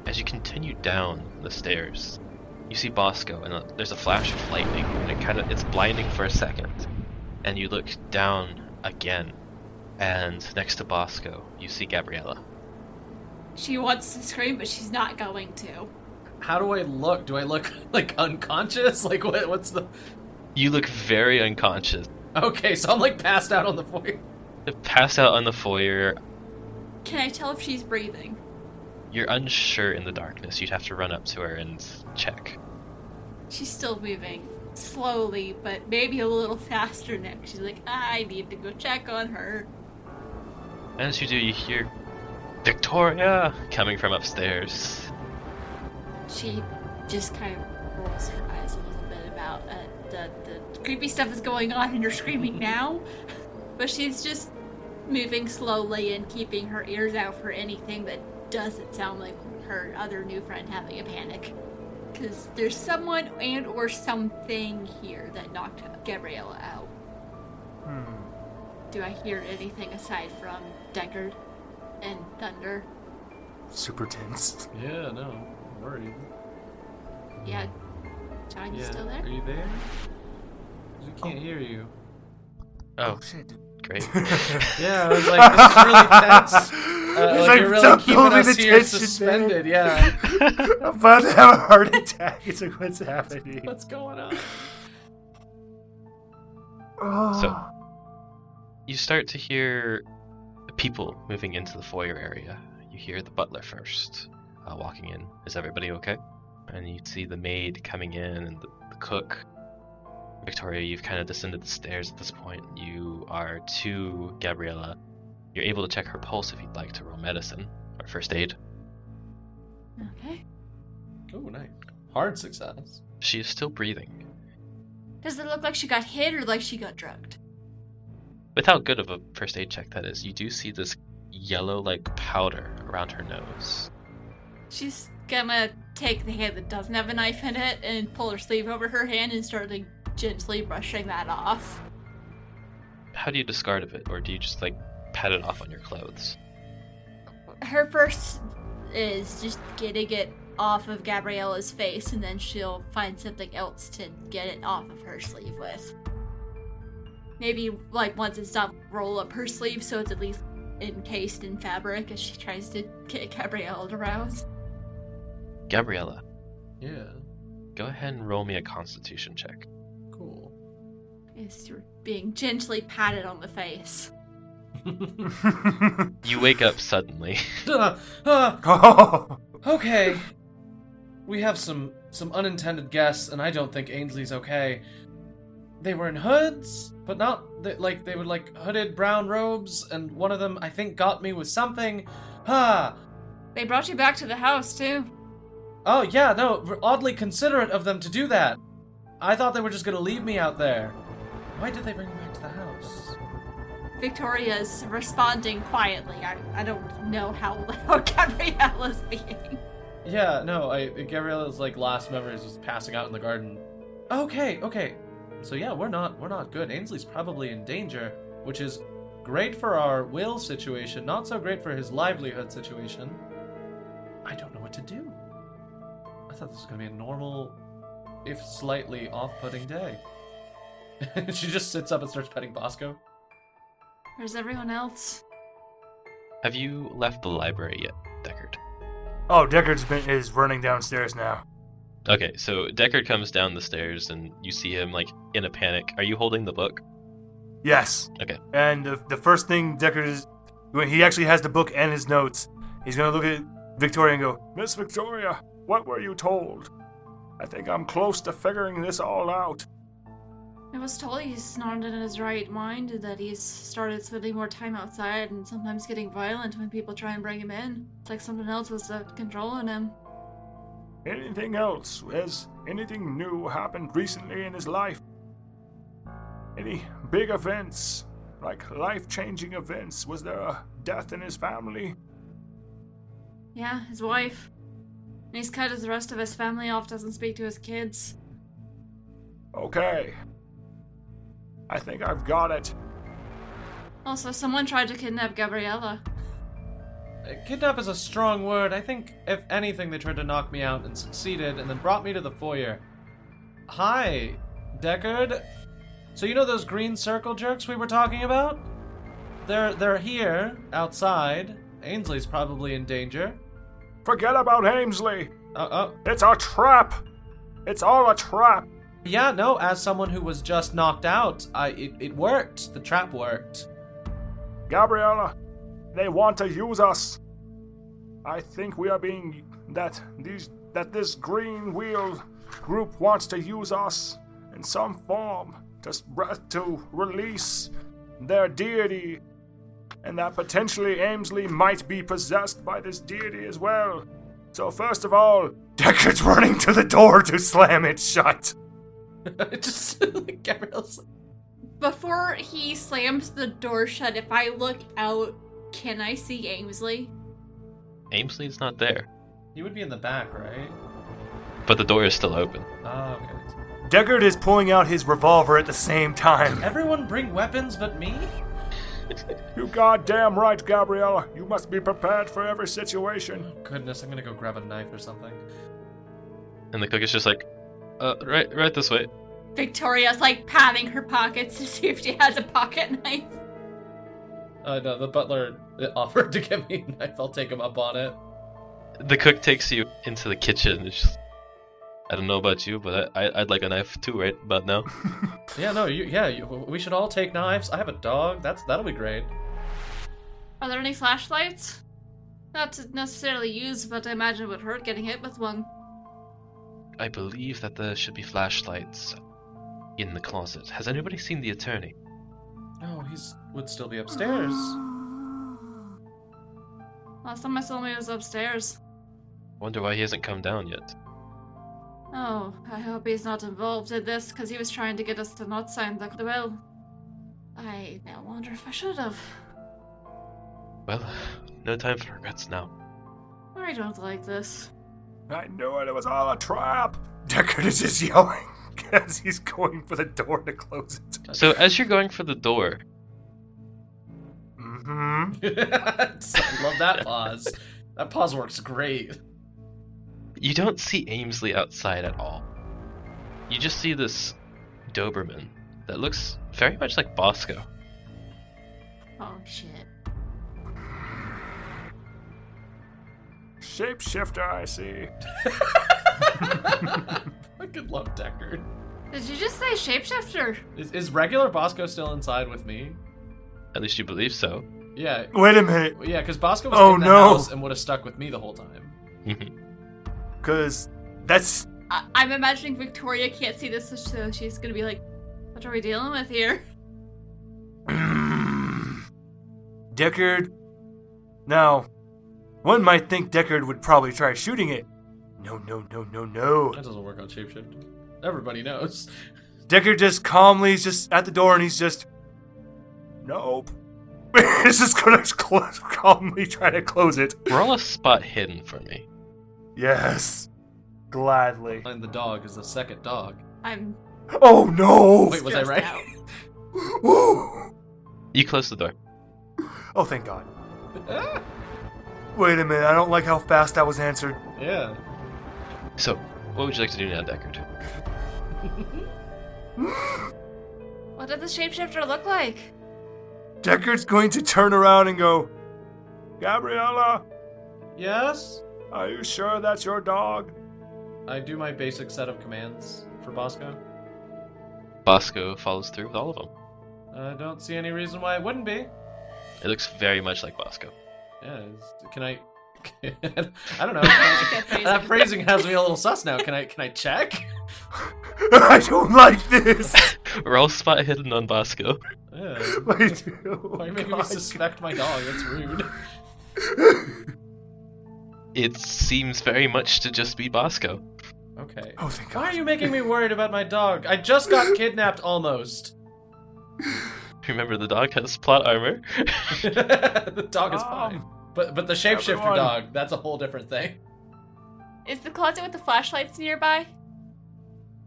Speaker 1: as you continue down the stairs, you see Bosco, and a, there's a flash of lightning, and it kind of it's blinding for a second, and you look down again, and next to Bosco, you see Gabriella.
Speaker 4: She wants to scream, but she's not going to.
Speaker 5: How do I look? Do I look like unconscious? Like what? What's the?
Speaker 1: You look very unconscious,
Speaker 5: Okay, so I'm like passed out on the foyer.
Speaker 1: passed out on the foyer.
Speaker 4: Can I tell if she's breathing?
Speaker 1: You're unsure in the darkness. You'd have to run up to her and check.
Speaker 4: She's still moving. Slowly, but maybe a little faster now. She's like, I need to go check on her.
Speaker 1: And as you do, you hear Victoria coming from upstairs.
Speaker 4: She just kind of rolls her eyes a little bit about uh, the, the creepy stuff is going on and you're screaming now. But she's just moving slowly and keeping her ears out for anything that doesn't sound like her other new friend having a panic. Because there's someone and or something here that knocked Gabriella out.
Speaker 2: Hmm.
Speaker 4: Do I hear anything aside from Deckard and Thunder?
Speaker 2: Super tense.
Speaker 5: Yeah, no, I'm worried.
Speaker 4: Yeah, John, you
Speaker 5: yeah,
Speaker 4: still there?
Speaker 5: are you there? 'Cause We can't hear you.
Speaker 1: Oh,
Speaker 2: shit.
Speaker 1: great.
Speaker 5: Yeah, I was like, this is really tense. Uh,
Speaker 2: It's
Speaker 5: like, you're really
Speaker 2: stop
Speaker 5: keeping
Speaker 2: building
Speaker 5: us here suspended.
Speaker 2: man.
Speaker 5: Yeah.
Speaker 2: I'm about to have a heart attack. It's like, what's happening?
Speaker 5: What's going on?
Speaker 1: So- you start to hear people moving into the foyer area. You hear the butler first uh, walking in. Is everybody okay? And you see the maid coming in and the, the cook. Victoria, you've kind of descended the stairs at this point. You are to Gabriella. You're able to check her pulse if you'd like to roll medicine or first aid.
Speaker 4: Okay.
Speaker 5: Oh, nice. Hard success.
Speaker 1: She is still breathing.
Speaker 4: Does it look like she got hit or like she got drugged?
Speaker 1: With how good of a first aid check that is, you do see this yellow like powder around her nose.
Speaker 4: She's gonna take the hand that doesn't have a knife in it and pull her sleeve over her hand and start like gently brushing that off.
Speaker 1: How do you discard of it, or do you just like pat it off on your clothes?
Speaker 4: Her first is just getting it off of Gabriella's face and then she'll find something else to get it off of her sleeve with. Maybe like once it's done, roll up her sleeve so it's at least encased in fabric as she tries to get Gabriella to rouse.
Speaker 1: Gabriella,
Speaker 5: Yeah.
Speaker 1: go ahead and roll me a constitution check.
Speaker 5: Cool.
Speaker 4: As you're being gently patted on the face.
Speaker 1: You wake up suddenly.
Speaker 5: Uh, uh, okay. We have some some unintended guests, and I don't think Aimsly's okay. they were in hoods, but not they, like they were like hooded brown robes, and one of them I think got me with something. Ha!
Speaker 4: They brought you back to the house too.
Speaker 5: Oh yeah, no, oddly considerate of them to do that. I thought they were just gonna leave me out there. Why did they bring me back to the house?
Speaker 4: Victoria's responding quietly. I, I don't know how loud Gabriella's being.
Speaker 5: Yeah, no, I Gabriella's like last memories was passing out in the garden. Okay, okay. So yeah, we're not we're not good. Aimsly's probably in danger, which is great for our will situation, not so great for his livelihood situation. I don't know what to do. I thought this was gonna be a normal, if slightly off-putting day. she just sits up and starts petting Bosco.
Speaker 4: Where's everyone else?
Speaker 1: Have you left the library yet, Deckard?
Speaker 2: Oh, Deckard's been is running downstairs now.
Speaker 1: Okay, so Deckard comes down the stairs and you see him like in a panic. Are you holding the book?
Speaker 2: Yes.
Speaker 1: Okay.
Speaker 2: And the, the first thing Deckard is when he actually has the book and his notes, he's gonna look at Victoria and go,
Speaker 3: Miss Victoria, what were you told? I think I'm close to figuring this all out.
Speaker 4: I was told he's not in his right mind, that he's started spending more time outside and sometimes getting violent when people try and bring him in. It's like something else was uh, controlling him.
Speaker 3: Anything else? Has anything new happened recently in his life? Any big events? Like life changing events? Was there a death in his family?
Speaker 4: Yeah, his wife. And he's cut the rest of his family off, doesn't speak to his kids.
Speaker 3: Okay. I think I've got it.
Speaker 4: Also, someone tried to kidnap Gabriella.
Speaker 5: Uh, Kidnap is a strong word. I think, if anything, they tried to knock me out and succeeded, and then brought me to the foyer. Hi, Deckard. So you know those green circle jerks we were talking about? They're they're here outside. Aimsly's probably in danger.
Speaker 3: Forget about Aimsly.
Speaker 5: Uh oh.
Speaker 3: It's a trap. It's all a trap.
Speaker 5: Yeah, no. As someone who was just knocked out, I it, it worked. The trap worked.
Speaker 3: Gabriella, they want to use us. I think we are being that these that this green wheel group wants to use us in some form to to release their deity, and that potentially Aimsly might be possessed by this deity as well. So first of all,
Speaker 2: Deckard's running to the door to slam it shut.
Speaker 5: just like Gabrielle's.
Speaker 4: Before he slams the door shut, if I look out, can I see Aimsly?
Speaker 1: Aimsly's not there,
Speaker 5: He would be in the back, right?
Speaker 1: but the door is still open.
Speaker 5: Oh, okay.
Speaker 2: Deckard is pulling out his revolver at the same time.
Speaker 5: Everyone bring weapons but me?
Speaker 3: you goddamn right, Gabriella. You must be prepared for every situation.
Speaker 5: Goodness, I'm gonna go grab a knife or something.
Speaker 1: And the cook is just like, uh, right, right this way.
Speaker 4: Victoria's like patting her pockets to see if she has a pocket knife.
Speaker 5: Uh, no, the butler offered to give me a knife. I'll take him up on it.
Speaker 1: The cook takes you into the kitchen. It's just, I don't know about you, but I, I, I'd like a knife too, right about now.
Speaker 5: Yeah, no, you, yeah, you, we should all take knives. I have a dog. That's that'll be great.
Speaker 4: Are there any flashlights? Not to necessarily use, but I imagine it would hurt getting hit with one.
Speaker 1: I believe that there should be flashlights in the closet. Has anybody seen the attorney?
Speaker 5: Oh, he's would still be upstairs.
Speaker 4: Last time I saw him, he was upstairs.
Speaker 1: Wonder why he hasn't come down yet.
Speaker 4: Oh, I hope he's not involved in this, because he was trying to get us to not sign the will. I now wonder if I should have.
Speaker 1: Well, no time for regrets now.
Speaker 4: I don't like this.
Speaker 3: I knew it. It was all a trap.
Speaker 2: Deckard is just yelling as he's going for the door to close it.
Speaker 1: So as you're going for the door,
Speaker 2: Mm-hmm.
Speaker 5: I love that pause. That pause works great.
Speaker 1: you don't see Aimsly outside at all. You just see this Doberman that looks very much like Bosco.
Speaker 4: Oh shit.
Speaker 3: Shapeshifter, I see.
Speaker 5: I could love Deckard.
Speaker 4: Did you just say shapeshifter?
Speaker 5: Is, is regular Bosco still inside with me?
Speaker 1: At least you believe so.
Speaker 5: Yeah,
Speaker 2: Wait a minute,
Speaker 5: yeah, because Bosco was
Speaker 2: Oh,
Speaker 5: in the
Speaker 2: no.
Speaker 5: house and would have stuck with me the whole time.
Speaker 2: because that's
Speaker 4: I- I'm imagining Victoria can't see this, so she's gonna be like, What are we dealing with here?
Speaker 2: Deckard. Now, one might think Deckard would probably try shooting it. No, no, no, no, no.
Speaker 5: That doesn't work on shapeshift. Everybody knows.
Speaker 2: Deckard just calmly is just at the door and he's just. Nope. he's just gonna close, calmly try to close it.
Speaker 1: Roll a spot hidden for me.
Speaker 2: Yes. Gladly.
Speaker 5: And the dog is the second dog.
Speaker 4: I'm
Speaker 2: Oh no!
Speaker 5: Wait, was I right?
Speaker 4: out.
Speaker 1: You close the door.
Speaker 2: Oh, thank God. Wait a minute, I don't like how fast that was answered.
Speaker 5: yeah.
Speaker 1: So, what would you like to do now, Deckard?
Speaker 4: What did the shapeshifter look like?
Speaker 2: Deckard's going to turn around and go,
Speaker 3: Gabriella,
Speaker 5: Yes?
Speaker 3: are you sure that's your dog?
Speaker 5: I do my basic set of commands for Bosco.
Speaker 1: Bosco follows through with all of them.
Speaker 5: I don't see any reason why it wouldn't be.
Speaker 1: It looks very much like Bosco.
Speaker 5: Yeah, can I? I don't know. that phrasing has me a little sus now. Can I? Can I check?
Speaker 2: I don't like this.
Speaker 1: Roll spot hidden on Bosco.
Speaker 5: Yeah.
Speaker 2: I do.
Speaker 5: Why are you making me
Speaker 2: God.
Speaker 5: suspect my dog? That's rude.
Speaker 1: It seems very much to just be Bosco.
Speaker 5: Okay.
Speaker 2: Oh, thank
Speaker 5: Why
Speaker 2: God.
Speaker 5: are you making me worried about my dog? I just got kidnapped almost.
Speaker 1: Remember, the dog has plot armor.
Speaker 5: the dog is
Speaker 3: Um,
Speaker 5: fine. But but the shapeshifter
Speaker 3: everyone-
Speaker 5: dog, that's a whole different thing.
Speaker 4: Is the closet with the flashlights nearby?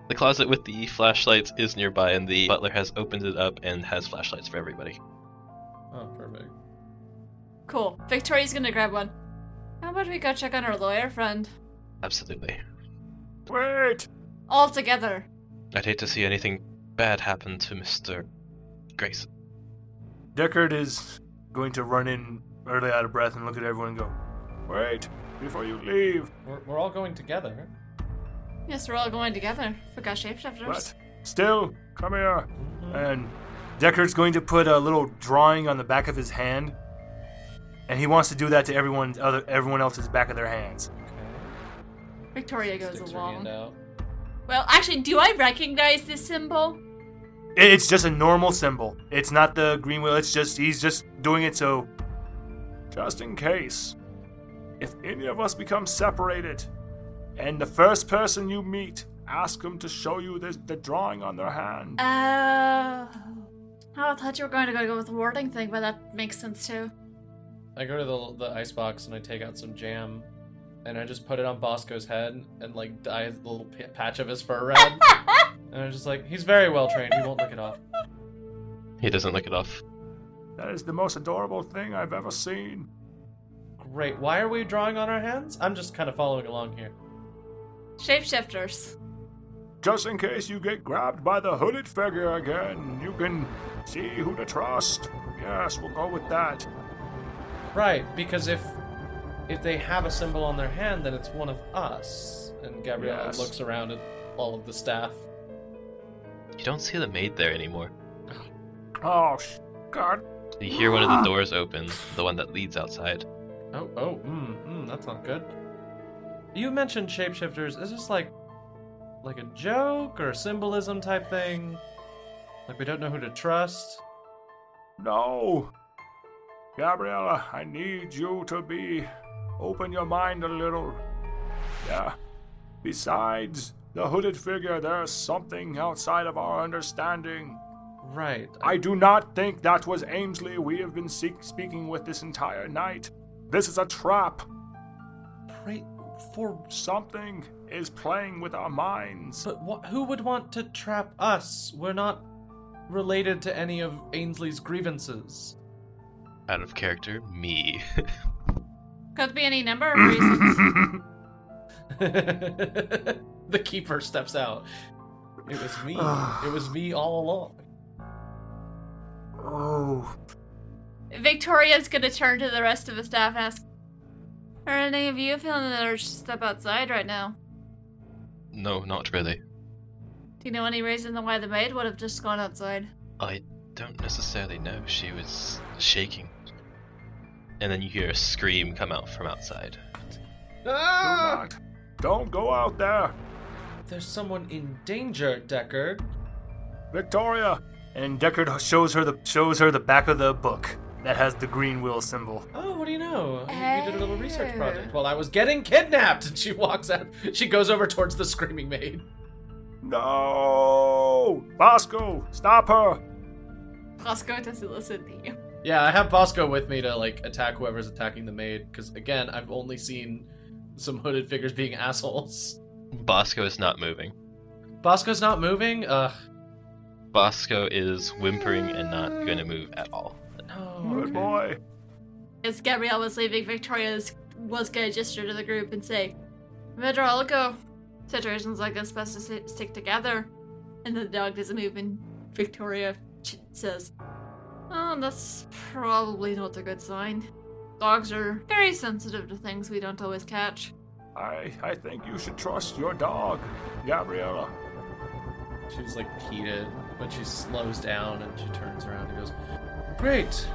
Speaker 1: the closet with the flashlights is nearby, and the butler has opened it up and has flashlights for everybody.
Speaker 5: Oh, perfect.
Speaker 4: Cool. Victoria's gonna grab one. How about we go check on our lawyer friend?
Speaker 1: Absolutely.
Speaker 3: Wait!
Speaker 4: All together.
Speaker 1: I'd hate to see anything bad happen to Mr. Grayson.
Speaker 2: Deckard is going to run in early out of breath and look at everyone and go,
Speaker 3: Wait! Before you leave.
Speaker 5: We're, we're all going together.
Speaker 4: Yes, we're all going together. Forgot shapeshifters.
Speaker 3: But still, come here. Mm-hmm.
Speaker 2: and Deckard's going to put a little drawing on the back of his hand, and he wants to do that to everyone other everyone else's back of their hands.
Speaker 5: Okay.
Speaker 4: Victoria goes
Speaker 5: Sticks
Speaker 4: along.
Speaker 5: out.
Speaker 4: Well, actually, do I recognize this symbol?
Speaker 2: It's just a normal symbol. It's not the green wheel. It's just he's just doing it so.
Speaker 3: Just in case. If any of us become separated, and the first person you meet, ask them to show you this, the drawing on their hand.
Speaker 4: Uh. Oh, I thought you were going to go with the warding thing, but that makes sense too.
Speaker 5: I go to the the ice box and I take out some jam, and I just put it on Bosco's head and like dye the little p- patch of his fur red. and I'm just like, he's very well trained. He won't lick it off.
Speaker 1: He doesn't lick it off.
Speaker 3: That is the most adorable thing I've ever seen.
Speaker 5: Great. Why are we drawing on our hands? I'm just kind of following along here.
Speaker 4: Shapeshifters.
Speaker 3: Just in case you get grabbed by the hooded figure again, you can see who to trust. Yes, we'll go with that.
Speaker 5: Right, because if if they have a symbol on their hand, then it's one of us. And Gabriella
Speaker 3: Yes.
Speaker 5: looks around at all of the staff.
Speaker 1: You don't see the maid there anymore.
Speaker 3: Oh, sh- God.
Speaker 1: You hear one of the doors open, the one that leads outside.
Speaker 5: Oh, oh, mm, mm, that's not good. You mentioned shapeshifters. Is this like like a joke or a symbolism type thing? Like we don't know who to trust?
Speaker 3: No. Gabriella, I need you to be. Open your mind a little. Yeah. Besides the hooded figure, there's something outside of our understanding.
Speaker 5: Right.
Speaker 3: I do not think that was Aimsly we have been seek- speaking with this entire night. This is a trap.
Speaker 5: pray for
Speaker 3: Something is playing with our minds.
Speaker 5: but wh- who would want to trap us? We're not related to any of Aimsly's grievances.
Speaker 1: Out of character, me.
Speaker 4: Could be any number of reasons.
Speaker 5: the keeper steps out. It was me. it was me all along.
Speaker 2: Oh,
Speaker 4: Victoria's gonna turn to the rest of the staff and ask, Are any of you feeling the urge to step outside right now?
Speaker 1: no, not really.
Speaker 4: Do you know any reason why the maid would have just gone outside?
Speaker 1: I don't necessarily know. She was shaking. And then you hear a scream come out from outside.
Speaker 3: Do
Speaker 5: Ah!
Speaker 3: not. Don't go out there.
Speaker 5: There's someone in danger, Deckard.
Speaker 3: Victoria!
Speaker 2: And Deckard shows her the shows her the back of the book that has the green wheel symbol.
Speaker 5: Oh, what do you know? You you did a little research project while I was getting kidnapped. And she walks out. She goes over towards the screaming maid.
Speaker 3: No! Bosco, stop her!
Speaker 4: Bosco doesn't listen to you.
Speaker 5: Yeah, I have Bosco with me to like attack whoever's attacking the maid. Because again, I've only seen some hooded figures being assholes.
Speaker 1: Bosco is not moving.
Speaker 5: Bosco's not moving. Ugh.
Speaker 1: Bosco is whimpering and not going to move at all.
Speaker 5: No.
Speaker 3: Good
Speaker 5: okay.
Speaker 3: boy.
Speaker 4: As Gabrielle was leaving, Victoria was gonna gesture to the group and say, Remember, I'll go. Situations like this best to si- stick together. And the dog doesn't move, and Victoria ch- says, Oh, that's probably not a good sign. Dogs are very sensitive to things we don't always catch.
Speaker 3: I, I think you should trust your dog, Gabriella.
Speaker 5: She's like heated, but she slows down and she turns around and goes, Great.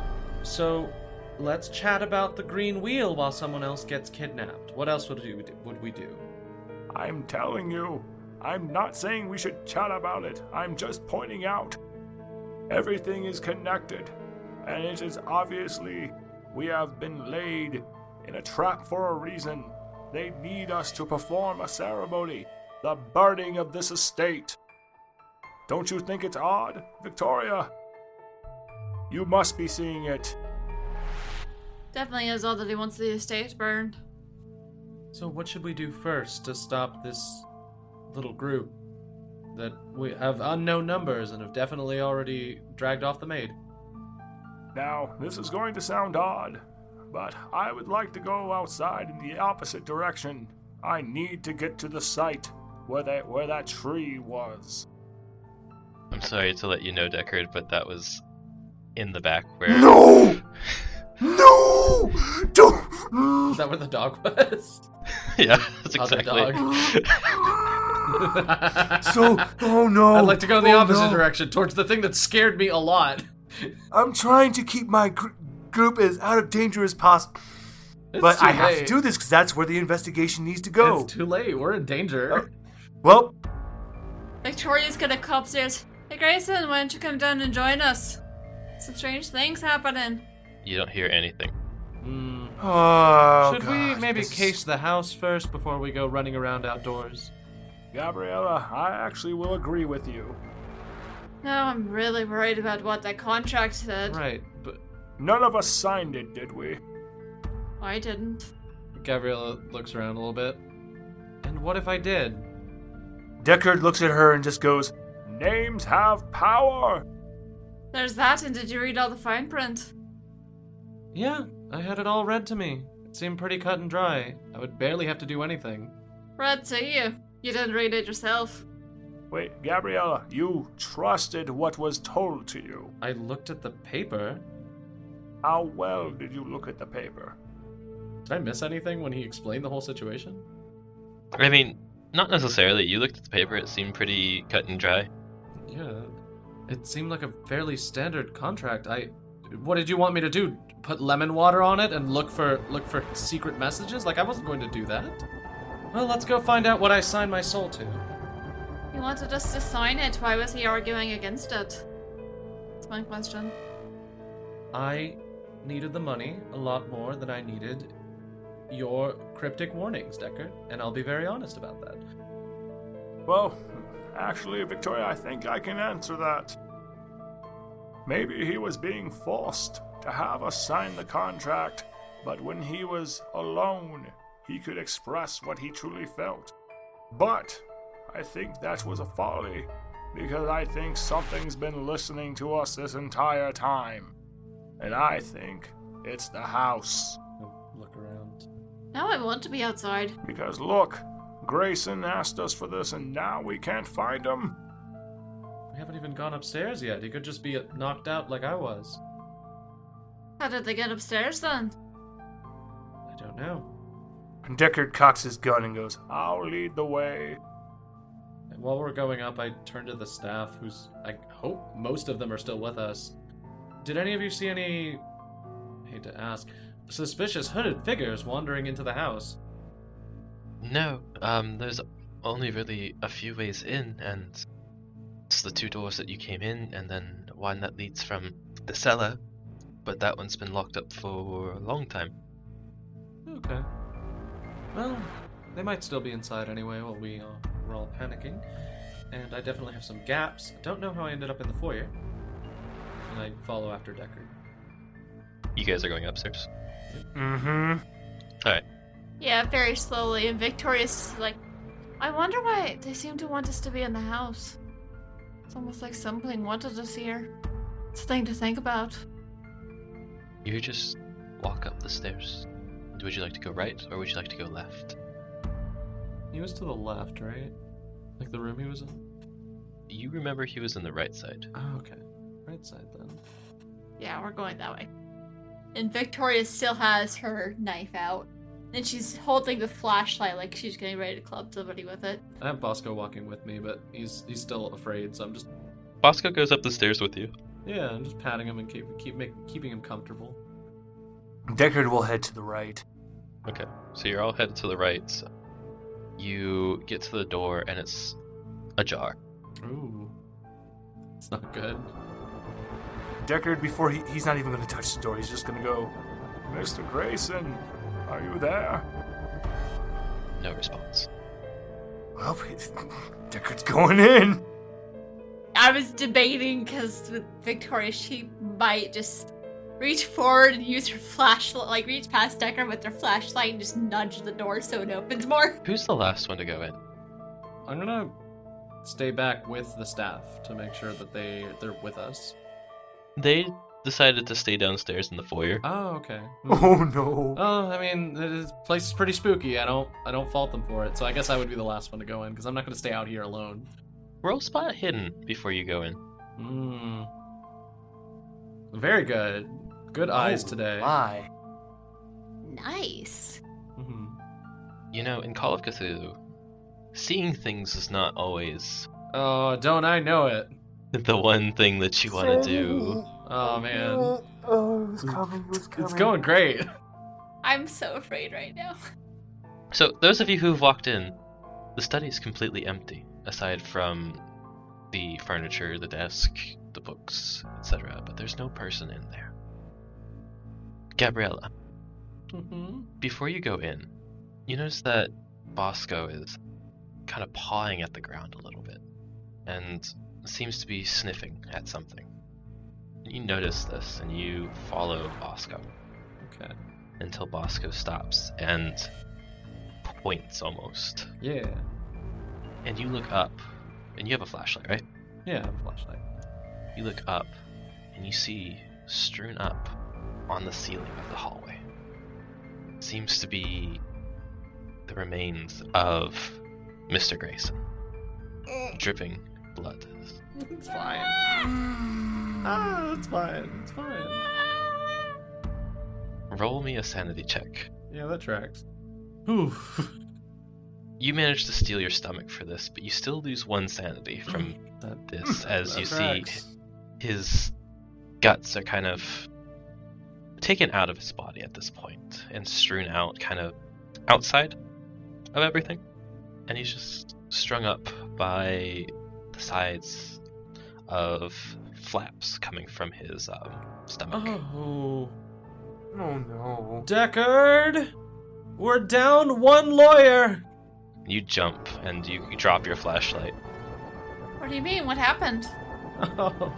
Speaker 5: So let's chat about the green wheel while someone else gets kidnapped. What else would we do? Would we do?
Speaker 3: I'm telling you, I'm not saying we should chat about it. I'm just pointing out. Everything is connected, and it is obviously we have been laid in a trap for a reason. They need us to perform a ceremony, the burning of this estate. Don't you think it's odd, Victoria? You must be seeing it.
Speaker 4: Definitely is odd that he wants the estate burned.
Speaker 5: So what should we do first to stop this little group that we have unknown numbers and have definitely already dragged off the maid?
Speaker 3: Now, this is going to sound odd, but I would like to go outside in the opposite direction. I need to get to the site where that where that tree was.
Speaker 1: I'm sorry to let you know, Deckard, but that was in the back where.
Speaker 2: No! No! Don't!
Speaker 5: Is that where the dog was?
Speaker 1: yeah, that's oh,
Speaker 5: Other
Speaker 1: exactly.
Speaker 5: dog.
Speaker 2: So, oh no!
Speaker 5: I'd like to go in the
Speaker 2: Oh,
Speaker 5: opposite
Speaker 2: no.
Speaker 5: direction, towards the thing that scared me a lot.
Speaker 2: I'm trying to keep my gr- group as out of danger as possible,
Speaker 5: It's
Speaker 2: but
Speaker 5: too
Speaker 2: I have to do this because that's where the investigation needs to go.
Speaker 5: It's too late. We're in danger.
Speaker 2: Oh, well,
Speaker 4: Victoria's gonna come upstairs. Hey Grayson, why don't you come down and join us? Some strange things happening.
Speaker 1: You don't hear anything.
Speaker 5: Hmm.
Speaker 2: oh,
Speaker 5: Should we maybe
Speaker 2: this
Speaker 5: case the house first before we go running around outdoors?
Speaker 3: Gabriella, I actually will agree with you.
Speaker 4: Now I'm really worried about what that contract said.
Speaker 5: Right, but
Speaker 3: None of us signed it, did we?
Speaker 4: I didn't.
Speaker 5: Gabriella looks around a little bit. And what if I did?
Speaker 2: Deckard looks at her and just goes,
Speaker 3: Names have power.
Speaker 4: There's that, and did you read all the fine print?
Speaker 5: Yeah, I had it all read to me. It seemed pretty cut and dry. I would barely have to do anything.
Speaker 4: Read to you. You didn't read it yourself.
Speaker 3: Wait, Gabriella, you trusted what was told to you.
Speaker 5: I looked at the paper.
Speaker 3: How well did you look at the paper?
Speaker 5: Did I miss anything when he explained the whole situation?
Speaker 1: I mean, not necessarily. You looked at the paper; it seemed pretty cut and dry.
Speaker 5: Yeah. It seemed like a fairly standard contract. I what did you want me to do? Put lemon water on it and look for look for secret messages? Like I wasn't going to do that. Well, let's go find out what I signed my soul to.
Speaker 4: He wanted us to sign it. Why was he arguing against it? That's my question.
Speaker 5: I needed the money a lot more than I needed your cryptic warnings, Decker, and I'll be very honest about that.
Speaker 3: Well, actually, Victoria, I think I can answer that. Maybe he was being forced to have us sign the contract, but when he was alone, he could express what he truly felt. But I think that was a folly, because I think something's been listening to us this entire time. And I think it's the house.
Speaker 5: Look around.
Speaker 4: Now I want to be outside.
Speaker 3: Because look, Grayson asked us for this, and now we can't find him.
Speaker 5: We haven't even gone upstairs yet. He could just be knocked out like I was.
Speaker 4: How did they get upstairs then?
Speaker 5: I don't know.
Speaker 2: and Deckard cocks his gun and goes,
Speaker 3: I'll lead the way.
Speaker 5: And while we're going up, I turn to the staff, who's I hope most of them are still with us. Did any of you see any? I hate to ask, suspicious hooded figures wandering into the house?
Speaker 1: No, um, there's only really a few ways in, and It's the two doors that you came in, and then one that leads from the cellar, but that one's been locked up for a long time.
Speaker 5: Okay. Well, they might still be inside anyway while we uh, were all panicking. And I definitely have some gaps. I Don't know how I ended up in the foyer. And I follow after Deckard.
Speaker 1: You guys are going upstairs.
Speaker 2: Mm-hmm.
Speaker 4: Yeah, very slowly. And Victoria's like, I wonder why they seem to want us to be in the house. It's almost like something wanted us here. It's a thing to think about.
Speaker 1: You just walk up the stairs. Would you like to go right, or would you like to go left?
Speaker 5: He was to the left, right? Like the room he was in?
Speaker 1: You remember he was in the right side.
Speaker 5: Oh, okay. Right side then.
Speaker 4: Yeah, we're going that way. And Victoria still has her knife out. And she's holding the flashlight like she's getting ready to club somebody with it.
Speaker 5: I have Bosco walking with me, but he's he's still afraid, so I'm just
Speaker 1: Bosco goes up the stairs with you.
Speaker 5: yeah, I'm just patting him and keep keep make, keeping him comfortable.
Speaker 2: Deckard will head to the right.
Speaker 1: Okay, so you're all headed to the right. So you get to the door, and it's ajar.
Speaker 5: Ooh, it's not good.
Speaker 2: Deckard, before he, he's not even going to touch the door, he's just going to go.
Speaker 3: Mr. Grayson, are you there?
Speaker 1: No response.
Speaker 2: Well, Deckard's going in.
Speaker 4: I was debating because with Victoria, she might just reach forward and use her flashlight, like reach past Decker with her flashlight and just nudge the door so it opens more.
Speaker 1: Who's the last one to go in?
Speaker 5: I'm gonna stay back with the staff to make sure that they they're with us.
Speaker 1: They decided to stay downstairs in the foyer.
Speaker 5: Oh, okay. Hmm.
Speaker 2: Oh no.
Speaker 5: Oh, I mean, this place is pretty spooky. I don't, I don't fault them for it. So I guess I would be the last one to go in because I'm not going to stay out here alone.
Speaker 1: Roll spot hidden before you go in.
Speaker 5: Hmm. Very good. Good eyes
Speaker 2: Oh,
Speaker 5: today.
Speaker 2: My.
Speaker 4: Nice.
Speaker 5: hmm
Speaker 1: You know, in Call of Cthulhu, seeing things is not always
Speaker 5: Oh, don't I know it?
Speaker 1: the one thing that you want to do.
Speaker 5: Oh man,
Speaker 2: Oh, it was coming. It was coming.
Speaker 5: it's going great.
Speaker 4: I'm so afraid right now.
Speaker 1: So, those of you who've walked in, the study is completely empty, aside from the furniture, the desk, the books, etc. But there's no person in there. Gabriella,
Speaker 5: mm-hmm.
Speaker 1: before you go in, you notice that Bosco is kind of pawing at the ground a little bit and seems to be sniffing at something. You notice this and you follow Bosco
Speaker 5: Okay.
Speaker 1: until Bosco stops and points almost.
Speaker 5: Yeah.
Speaker 1: And you look up and you have a flashlight, right?
Speaker 5: Yeah, I have a flashlight.
Speaker 1: You look up and you see strewn up on the ceiling of the hallway seems to be the remains of Mr. Grayson, uh. dripping blood.
Speaker 5: It's fine. Ah, it's fine. It's fine.
Speaker 1: Roll me a sanity check.
Speaker 5: Yeah, that tracks. Ooh.
Speaker 1: You manage to steal your stomach for this, but you still lose one sanity from
Speaker 5: That,
Speaker 1: this as you see his guts are kind of taken out of his body at this point and strewn out kind of outside of everything. And he's just strung up by the sides of flaps coming from his um, stomach.
Speaker 5: Oh.
Speaker 2: Oh no.
Speaker 5: Deckard! We're down one lawyer!
Speaker 1: You jump and you, you drop your flashlight.
Speaker 4: What do you mean? What happened?
Speaker 5: Oh.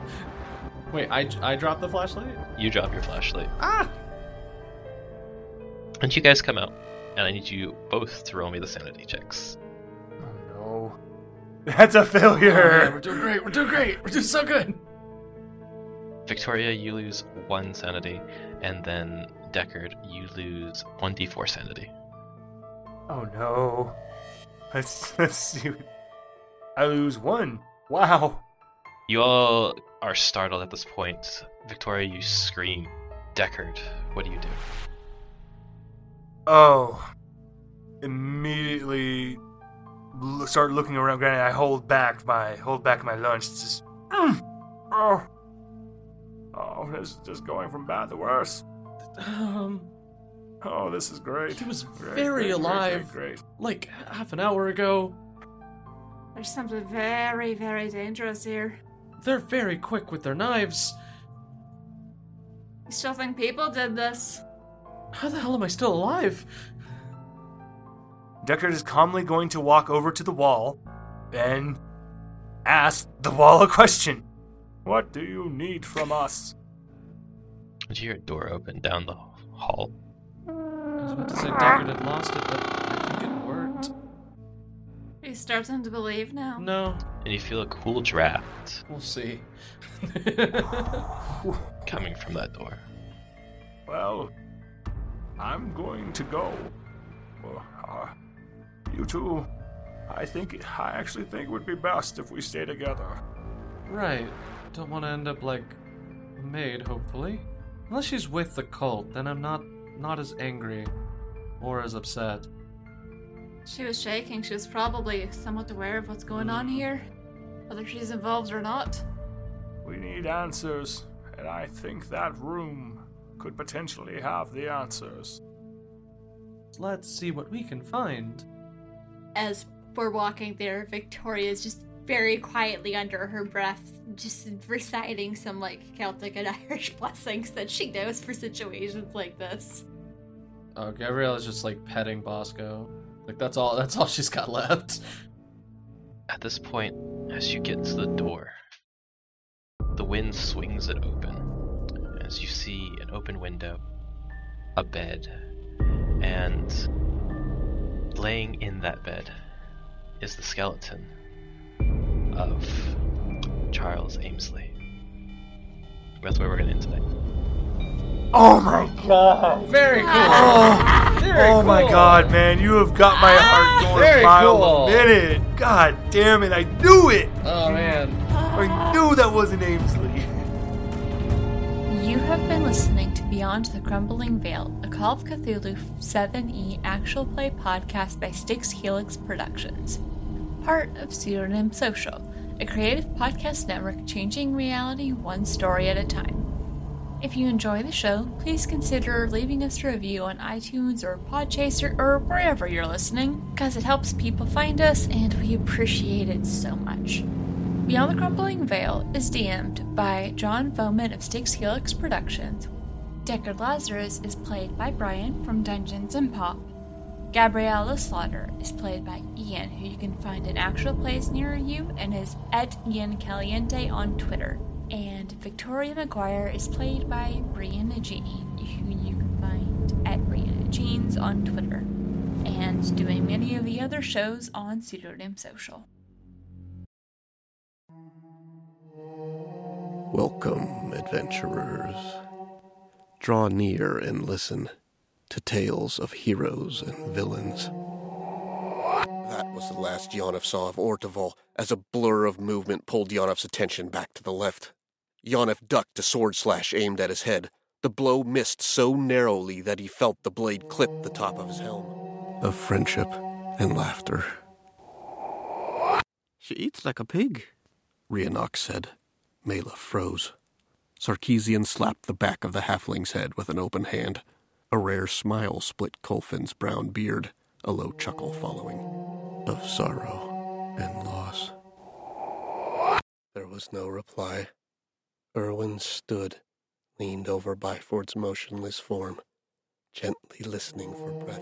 Speaker 5: Wait, I, I dropped the flashlight?
Speaker 1: You drop your flashlight.
Speaker 5: Ah!
Speaker 1: And you guys come out. And I need you both to roll me the sanity checks.
Speaker 2: Oh no. That's a
Speaker 5: Oh, man,
Speaker 2: failure.
Speaker 5: we're doing great, we're doing great, we're doing so good!
Speaker 1: Victoria, you lose one sanity, and then Deckard, you lose 1d4 sanity.
Speaker 2: Oh no. Let's let's see. I lose one. Wow.
Speaker 1: You all are startled at this point. Victoria, you scream. Deckard, what do you do?
Speaker 2: Oh. Immediately start looking around. Granted, I hold back my hold back my lunch. It's just. Mm. Oh.
Speaker 3: Oh, it's just going from bad to worse.
Speaker 5: Um,
Speaker 3: Oh, this is great.
Speaker 5: he was
Speaker 3: Great,
Speaker 5: very
Speaker 3: great, great,
Speaker 5: alive
Speaker 3: Great, great.
Speaker 5: like half an hour ago.
Speaker 6: There's something very, very dangerous here.
Speaker 5: They're very quick with their knives.
Speaker 6: You still think people did this?
Speaker 5: How the hell am I still alive?
Speaker 2: Deckard is calmly going to walk over to the wall and ask the wall a question.
Speaker 3: What do you need from us?
Speaker 1: Did you hear a door open down the hall?
Speaker 5: I was about to say Deckard had lost it, but I think it worked.
Speaker 6: Are you starting to believe now?
Speaker 5: No,
Speaker 1: And you feel a cool draft
Speaker 5: we'll see.
Speaker 1: coming from that door.
Speaker 3: Well, I'm going to go. Uh, you two, I think I actually think it would be best if we stay together.
Speaker 5: right. Don't want to end up like a maid, hopefully. Unless she's with the cult, then I'm not not as angry or as upset.
Speaker 6: She was shaking. She was probably somewhat aware of what's going on mm-hmm. here, whether she's involved or not.
Speaker 3: We need answers, and I think that room could potentially have the answers.
Speaker 5: Let's see what we can find.
Speaker 7: As we're walking there, Victoria's just very quietly under her breath, just reciting some like Celtic and Irish blessings that she knows for situations like this.
Speaker 5: Oh, Gabrielle's just like petting Bosco. Like that's all. That's all she's got left.
Speaker 1: At this point, as you get to the door, the wind swings it open as you see an open window, a bed, and laying in that bed is the skeleton of Charles Aimsly. That's where we're going to end today.
Speaker 2: Oh my god!
Speaker 5: Very cool.
Speaker 2: Oh,
Speaker 5: Very
Speaker 2: oh my god, man, you have got my ah, heart going
Speaker 5: Very
Speaker 2: a mile
Speaker 5: cool.
Speaker 2: a minute. God damn it, I knew it!
Speaker 5: Oh man.
Speaker 2: I knew that wasn't Aimsly.
Speaker 4: You have been listening to Beyond the Crumbling Veil, a Call of Cthulhu 7e actual play podcast by Styx Helix Productions. Part of Pseudonym Social, a creative podcast network changing reality one story at a time. If you enjoy the show, please consider leaving us a review on iTunes or Podchaser or wherever you're listening, because it helps people find us and we appreciate it so much. Beyond the Crumbling Veil is DM'd by John Foman of Styx Helix Productions. Deckard Lazarus is played by Brian from Dungeons and Pop. Gabriella Slaughter is played by Ian, who you can find in actual plays near you and is at Ian Caliente on Twitter. And Victoria McGuire is played by Brianna Jean, who you can find at Brianna Jeans on Twitter, and doing many of the other shows on Pseudonym Social.
Speaker 8: Welcome, adventurers. Draw near and listen to tales of heroes and villains. That was the last Yonif saw of Orteval as a blur of movement pulled Yonif's attention back to the left. Yonif ducked a sword slash aimed at his head. The blow missed so narrowly that he felt the blade clip the top of his helm. Of friendship and laughter. She eats like a pig, Rhiannox said. Mela froze. Sarkeesian slapped the back of the halfling's head with an open hand. A rare smile split Colfin's brown beard, a low chuckle following. Of sorrow and loss. There was no reply. Erwin stood, leaned over Byford's motionless form, gently listening for breath.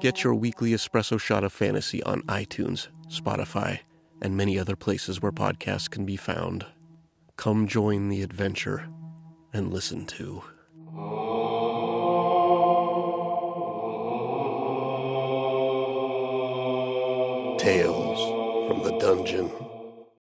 Speaker 8: Get your weekly espresso shot of fantasy on iTunes, Spotify, and many other places where podcasts can be found. Come join the adventure and listen to. Tales from the Dungeon.